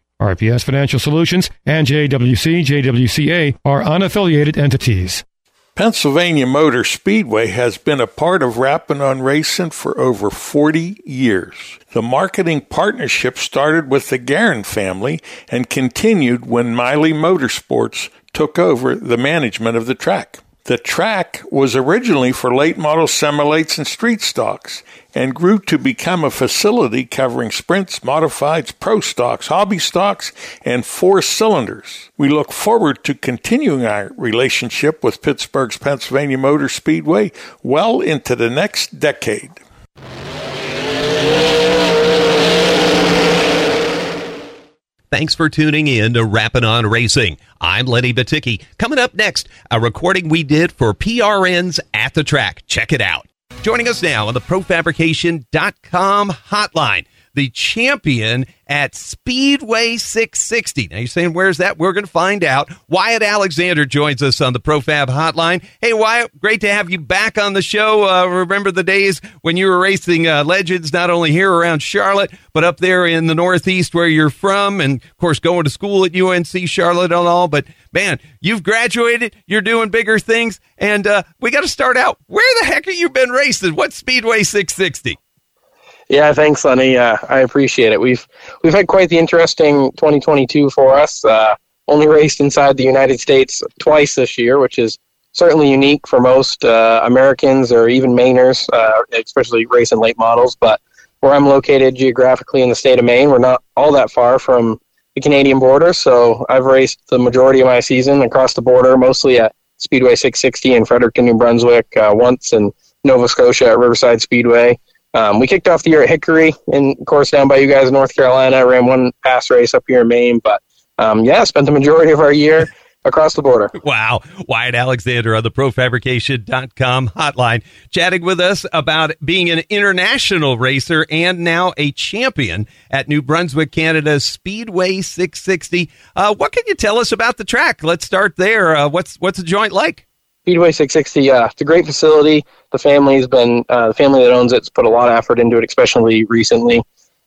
Speaker 10: RPS Financial Solutions and JWC JWCA are unaffiliated entities.
Speaker 2: Pennsylvania Motor Speedway has been a part of Rappin' on Racing for over 40 years. The marketing partnership started with the Guerin family and continued when Miley Motorsports took over the management of the track. The track was originally for late model semi-lates and street stocks and grew to become a facility covering sprints, modifieds, pro stocks, hobby stocks, and four cylinders. We look forward to continuing our relationship with Pittsburgh's Pennsylvania Motor Speedway well into the next decade.
Speaker 7: Thanks for tuning in to Rappin' on Racing. I'm Lenny Batycki. Coming up next, a recording we did for PRN's At the Track. Check it out. Joining us now on the ProFabrication.com hotline the champion at Speedway 660. Now you're saying, where's that? We're going to find out. Wyatt Alexander joins us on the ProFab hotline. Hey, Wyatt, great to have you back on the show. Uh, remember the days when you were racing uh, legends, not only here around Charlotte, but up there in the Northeast where you're from, and of course, going to school at UNC Charlotte and all. But man, you've graduated, you're doing bigger things, and uh, we got to start out. Where the heck have you been racing? What Speedway 660?
Speaker 20: Yeah, thanks, Lenny. Uh, I appreciate it. We've we've had quite the interesting 2022 for us. Uh, only raced inside the United States twice this year, which is certainly unique for most uh, Americans or even Mainers, uh, especially racing late models. But where I'm located geographically in the state of Maine, we're not all that far from the Canadian border. So I've raced the majority of my season across the border, mostly at Speedway 660 in Fredericton, New Brunswick, uh, once in Nova Scotia at Riverside Speedway. Um, we kicked off the year at Hickory, and of course down by you guys in North Carolina. Ran one pass race up here in Maine, but um, yeah, spent the majority of our year across the border.
Speaker 7: Wow. Wyatt Alexander on the profabrication.com hotline chatting with us about being an international racer and now a champion at New Brunswick, Canada's Speedway 660. Uh, what can you tell us about the track? Let's start there. Uh, what's what's the joint like?
Speaker 20: Speedway 660, uh, it's a great facility. The family's been, uh, the family that owns it's put a lot of effort into it, especially recently.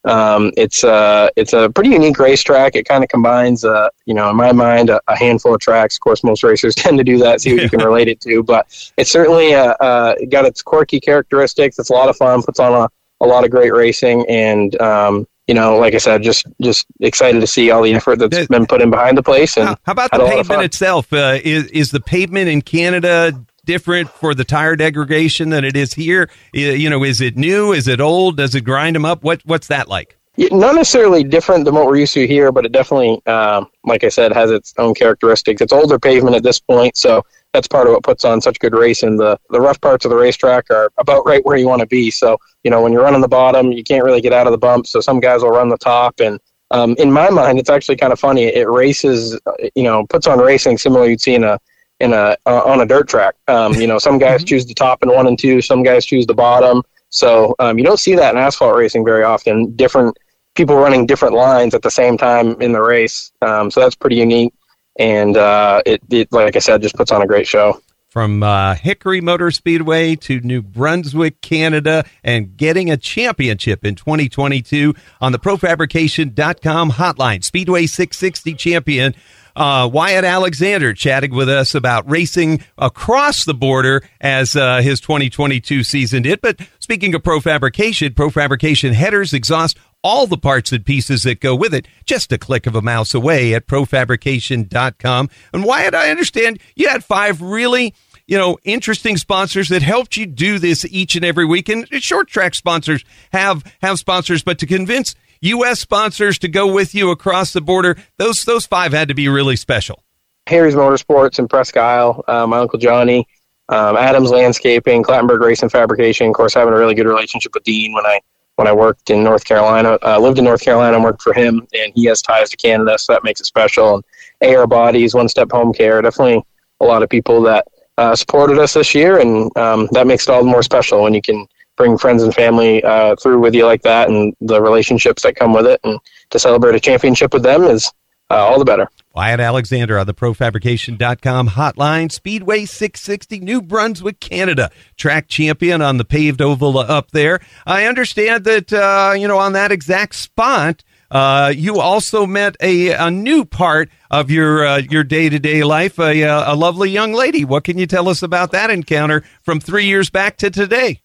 Speaker 20: Um, it's uh, it's a pretty unique racetrack. It kind of combines, uh, you know, in my mind, a, a, handful of tracks. Of course, most racers tend to do that. See what you can relate it to, but it's certainly uh, uh, got its quirky characteristics. It's a lot of fun. Puts on a, a lot of great racing, and um, you know, like I said, just just excited to see all the effort that's been put in behind the place. And
Speaker 7: how, how about the pavement itself? Uh, is is the pavement in Canada different for the tire degradation than it is here? You know, is it new? Is it old? Does it grind them up? What what's that like?
Speaker 20: Not necessarily different than what we're used to here, but it definitely, um, like I said, has its own characteristics. It's older pavement at this point, so that's part of what puts on such good racing. The the rough parts of the racetrack are about right where you want to be. So you know when you're running the bottom, you can't really get out of the bump. So some guys will run the top, and um, in my mind, it's actually kind of funny. It races, you know, puts on racing similar you'd see in a in a uh, on a dirt track. Um, you know, some guys mm-hmm. choose the top in one and two, some guys choose the bottom. So um, you don't see that in asphalt racing very often. Different people running different lines at the same time in the race. Um, so that's pretty unique and uh, it, it, like I said, just puts on a great show.
Speaker 7: From uh, Hickory Motor Speedway to New Brunswick, Canada, and getting a championship in 2022 on the ProFabrication.com hotline. Speedway 660 champion uh, Wyatt Alexander chatting with us about racing across the border as uh, his 2022 season did. But speaking of pro fabrication, pro fabrication headers, exhaust, all the parts and pieces that go with it, just a click of a mouse away at profabrication.com. And Wyatt, I understand you had five really you know, interesting sponsors that helped you do this each and every week. And short track sponsors have have sponsors, but to convince U.S. sponsors to go with you across the border, those those five had to be really special.
Speaker 20: Harry's Motorsports in Presque Isle, uh, my uncle Johnny, um, Adams Landscaping, Clattenburg Racing Fabrication. Of course, having a really good relationship with Dean when I when I worked in North Carolina. Uh, lived in North Carolina and worked for him, and he has ties to Canada, so that makes it special. And AR Bodies, One Step Home Care, definitely a lot of people that uh, supported us this year, and um, that makes it all the more special when you can bring friends and family uh, through with you like that, and the relationships that come with it, and to celebrate a championship with them is uh, all the better.
Speaker 7: Wyatt Alexander on the profabrication.com hotline. Speedway 660, New Brunswick, Canada. Track champion on the paved oval up there. I understand that, uh, you know, on that exact spot, uh, you also met a, a new part of your uh, your day to day life, a, uh, a lovely young lady. What can you tell us about that encounter from three years back to today?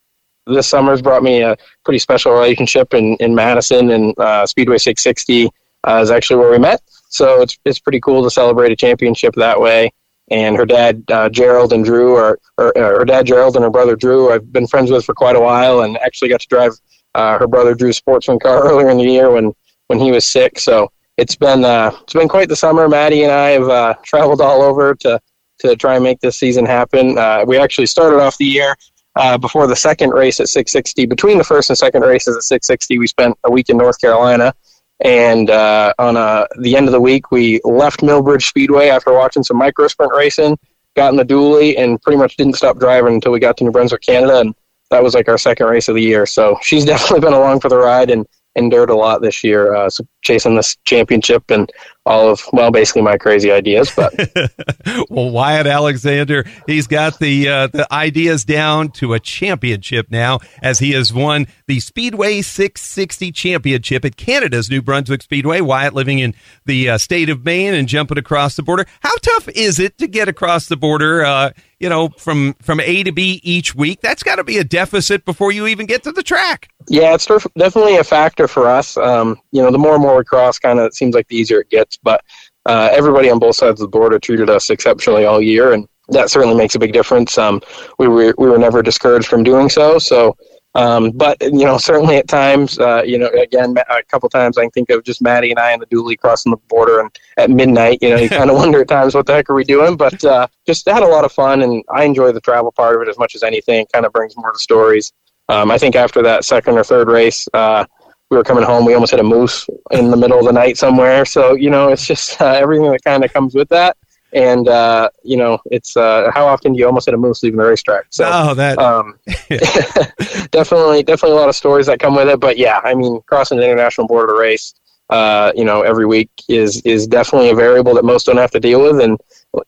Speaker 20: This summer's brought me a pretty special relationship in, in Madison, and uh, Speedway 660 uh, is actually where we met. So it's it's pretty cool to celebrate a championship that way. And her dad, uh, Gerald and Drew, are, or, her dad Gerald and her brother Drew, I've been friends with for quite a while, and actually got to drive her brother Drew's sportsman car earlier in the year when when he was sick. So it's been uh, it's been quite the summer. Maddie and I have uh, traveled all over to to try and make this season happen. Uh, we actually started off the year uh, before the second race at 660. Between the first and second races at 660, we spent a week in North Carolina, And uh, on uh, the end of the week, we left Millbridge Speedway after watching some micro sprint racing, got in the dually, and pretty much didn't stop driving until we got to New Brunswick, Canada. And that was like our second race of the year. So she's definitely been along for the ride and endured a lot this year, uh, chasing this championship and all of well, basically my crazy ideas. But
Speaker 7: well, Wyatt Alexander, he's got the uh, the ideas down to a championship now, as he has won the Speedway 660 Championship at Canada's New Brunswick Speedway. Wyatt living in the uh, state of Maine and jumping across the border. How tough is it to get across the border? Uh, you know, from from A to B each week. That's got to be a deficit before you even get to the track.
Speaker 20: Yeah, it's definitely a factor for us. Um, you know, the more and more we cross, kind of it seems like the easier it gets. But uh, everybody on both sides of the border treated us exceptionally all year, and that certainly makes a big difference. Um, we were we were never discouraged from doing so. So um, but you know, certainly at times, uh, you know, again, a couple times I can think of just Maddie and I in the dually crossing the border, and at midnight, you know, you kind of wonder at times what the heck are we doing. But uh, just had a lot of fun, and I enjoy the travel part of it as much as anything. Kind of brings more to stories. Um, I think after that second or third race, uh, we were coming home. We almost hit a moose in the middle of the night somewhere. So you know, it's just uh, everything that kind of comes with that and uh, you know it's uh, how often do you almost hit a moose leaving the racetrack so
Speaker 7: oh, that
Speaker 20: um, definitely definitely a lot of stories that come with it but yeah i mean crossing the international border race uh, you know every week is is definitely a variable that most don't have to deal with and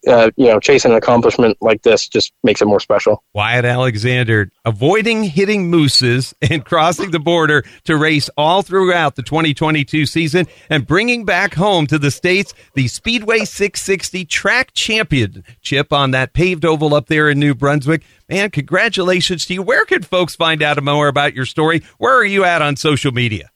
Speaker 20: uh, you know, chasing an accomplishment like this just makes it more special.
Speaker 7: Wyatt Alexander avoiding hitting mooses and crossing the border to race all throughout the 2022 season and bringing back home to the States the Speedway 660 track championship on that paved oval up there in New Brunswick. Man, congratulations to you. Where can folks find out more about your story? Where are you at on social media?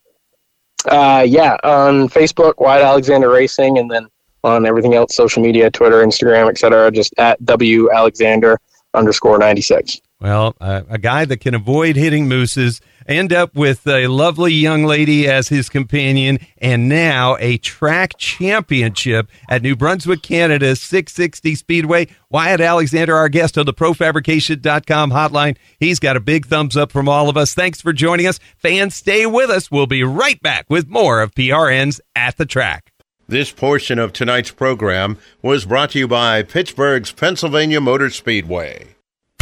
Speaker 20: Uh, yeah, on Facebook, Wyatt Alexander Racing, and then on everything else, social media, Twitter, Instagram, etc. Just at W Alexander underscore 96.
Speaker 7: Well, uh, a guy that can avoid hitting mooses, end up with a lovely young lady as his companion, and now a track championship at New Brunswick, Canada 660 Speedway. Wyatt Alexander, our guest on the ProFabrication.com hotline. He's got a big thumbs up from all of us. Thanks for joining us. Fans, stay with us. We'll be right back with more of PRN's At the Track.
Speaker 17: This portion of tonight's program was brought to you by Pittsburgh's Pennsylvania Motor Speedway.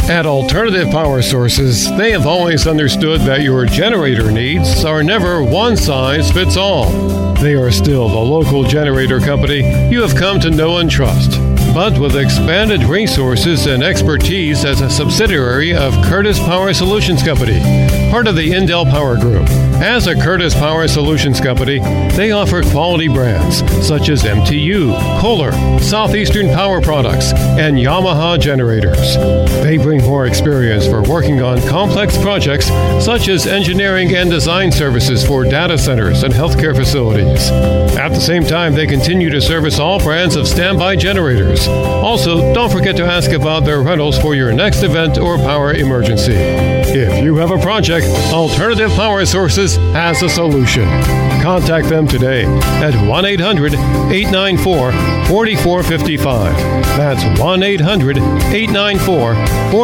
Speaker 10: At Alternative Power Sources, they have always understood that your generator needs are never one size fits all. They are still the local generator company you have come to know and trust but with expanded resources and expertise as a subsidiary of Curtis Power Solutions Company, part of the Indel Power Group. As a Curtis Power Solutions Company, they offer quality brands such as MTU, Kohler, Southeastern Power Products, and Yamaha generators. They bring more experience for working on complex projects such as engineering and design services for data centers and healthcare facilities. At the same time, they continue to service all brands of standby generators also, don't forget to ask about their rentals for your next event or power emergency. If you have a project, Alternative Power Sources has a solution. Contact them today at 1 800 894 4455. That's 1 800 894 4455.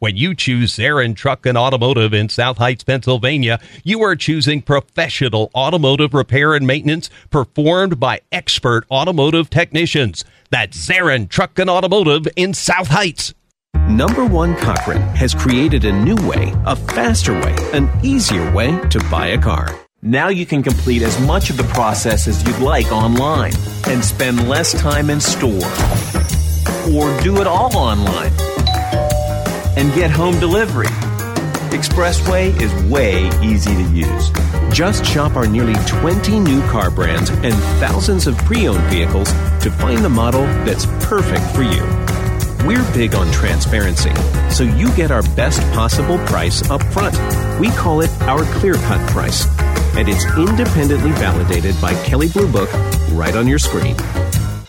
Speaker 7: When you choose Zarin Truck and Automotive in South Heights, Pennsylvania, you are choosing professional automotive repair and maintenance performed by expert automotive technicians. That's Zarin Truck and Automotive in South Heights.
Speaker 21: Number One Cochran has created a new way, a faster way, an easier way to buy a car. Now you can complete as much of the process as you'd like online and spend less time in store. Or do it all online and get home delivery. Expressway is way easy to use. Just shop our nearly 20 new car brands and thousands of pre owned vehicles to find the model that's perfect for you. We're big on transparency, so you get our best possible price up front. We call it our clear cut price, and it's independently validated by Kelley Blue Book right on your screen.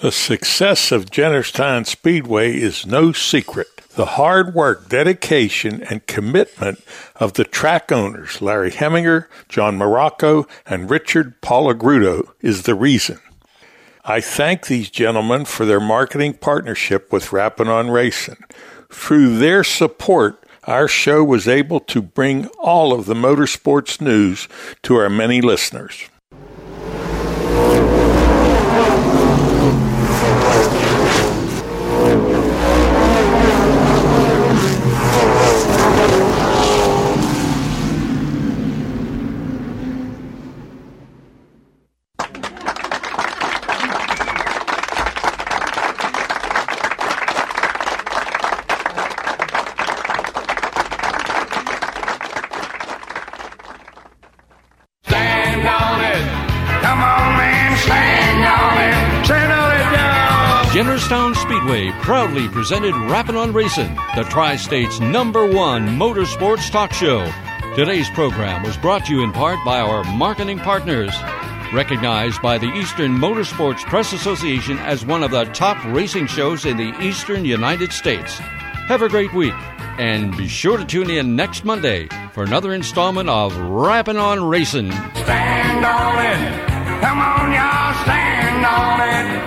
Speaker 2: The success of Jennerstown Speedway is no secret. The hard work, dedication, and commitment of the track owners, Larry Heminger, John Morocco, and Richard Palagrudo, is the reason. I thank these gentlemen for their marketing partnership with Rappin' on Racing. Through their support, our show was able to bring all of the motorsports news to our many listeners.
Speaker 22: Proudly presented Rappin' on Racing, the Tri State's number one motorsports talk show. Today's program was brought to you in part by our marketing partners. Recognized by the Eastern Motorsports Press Association as one of the top racing shows in the eastern United States. Have a great week, and be sure to tune in next Monday for another installment of Rappin' on Racing.
Speaker 23: Stand on it. Come on, y'all, stand on it.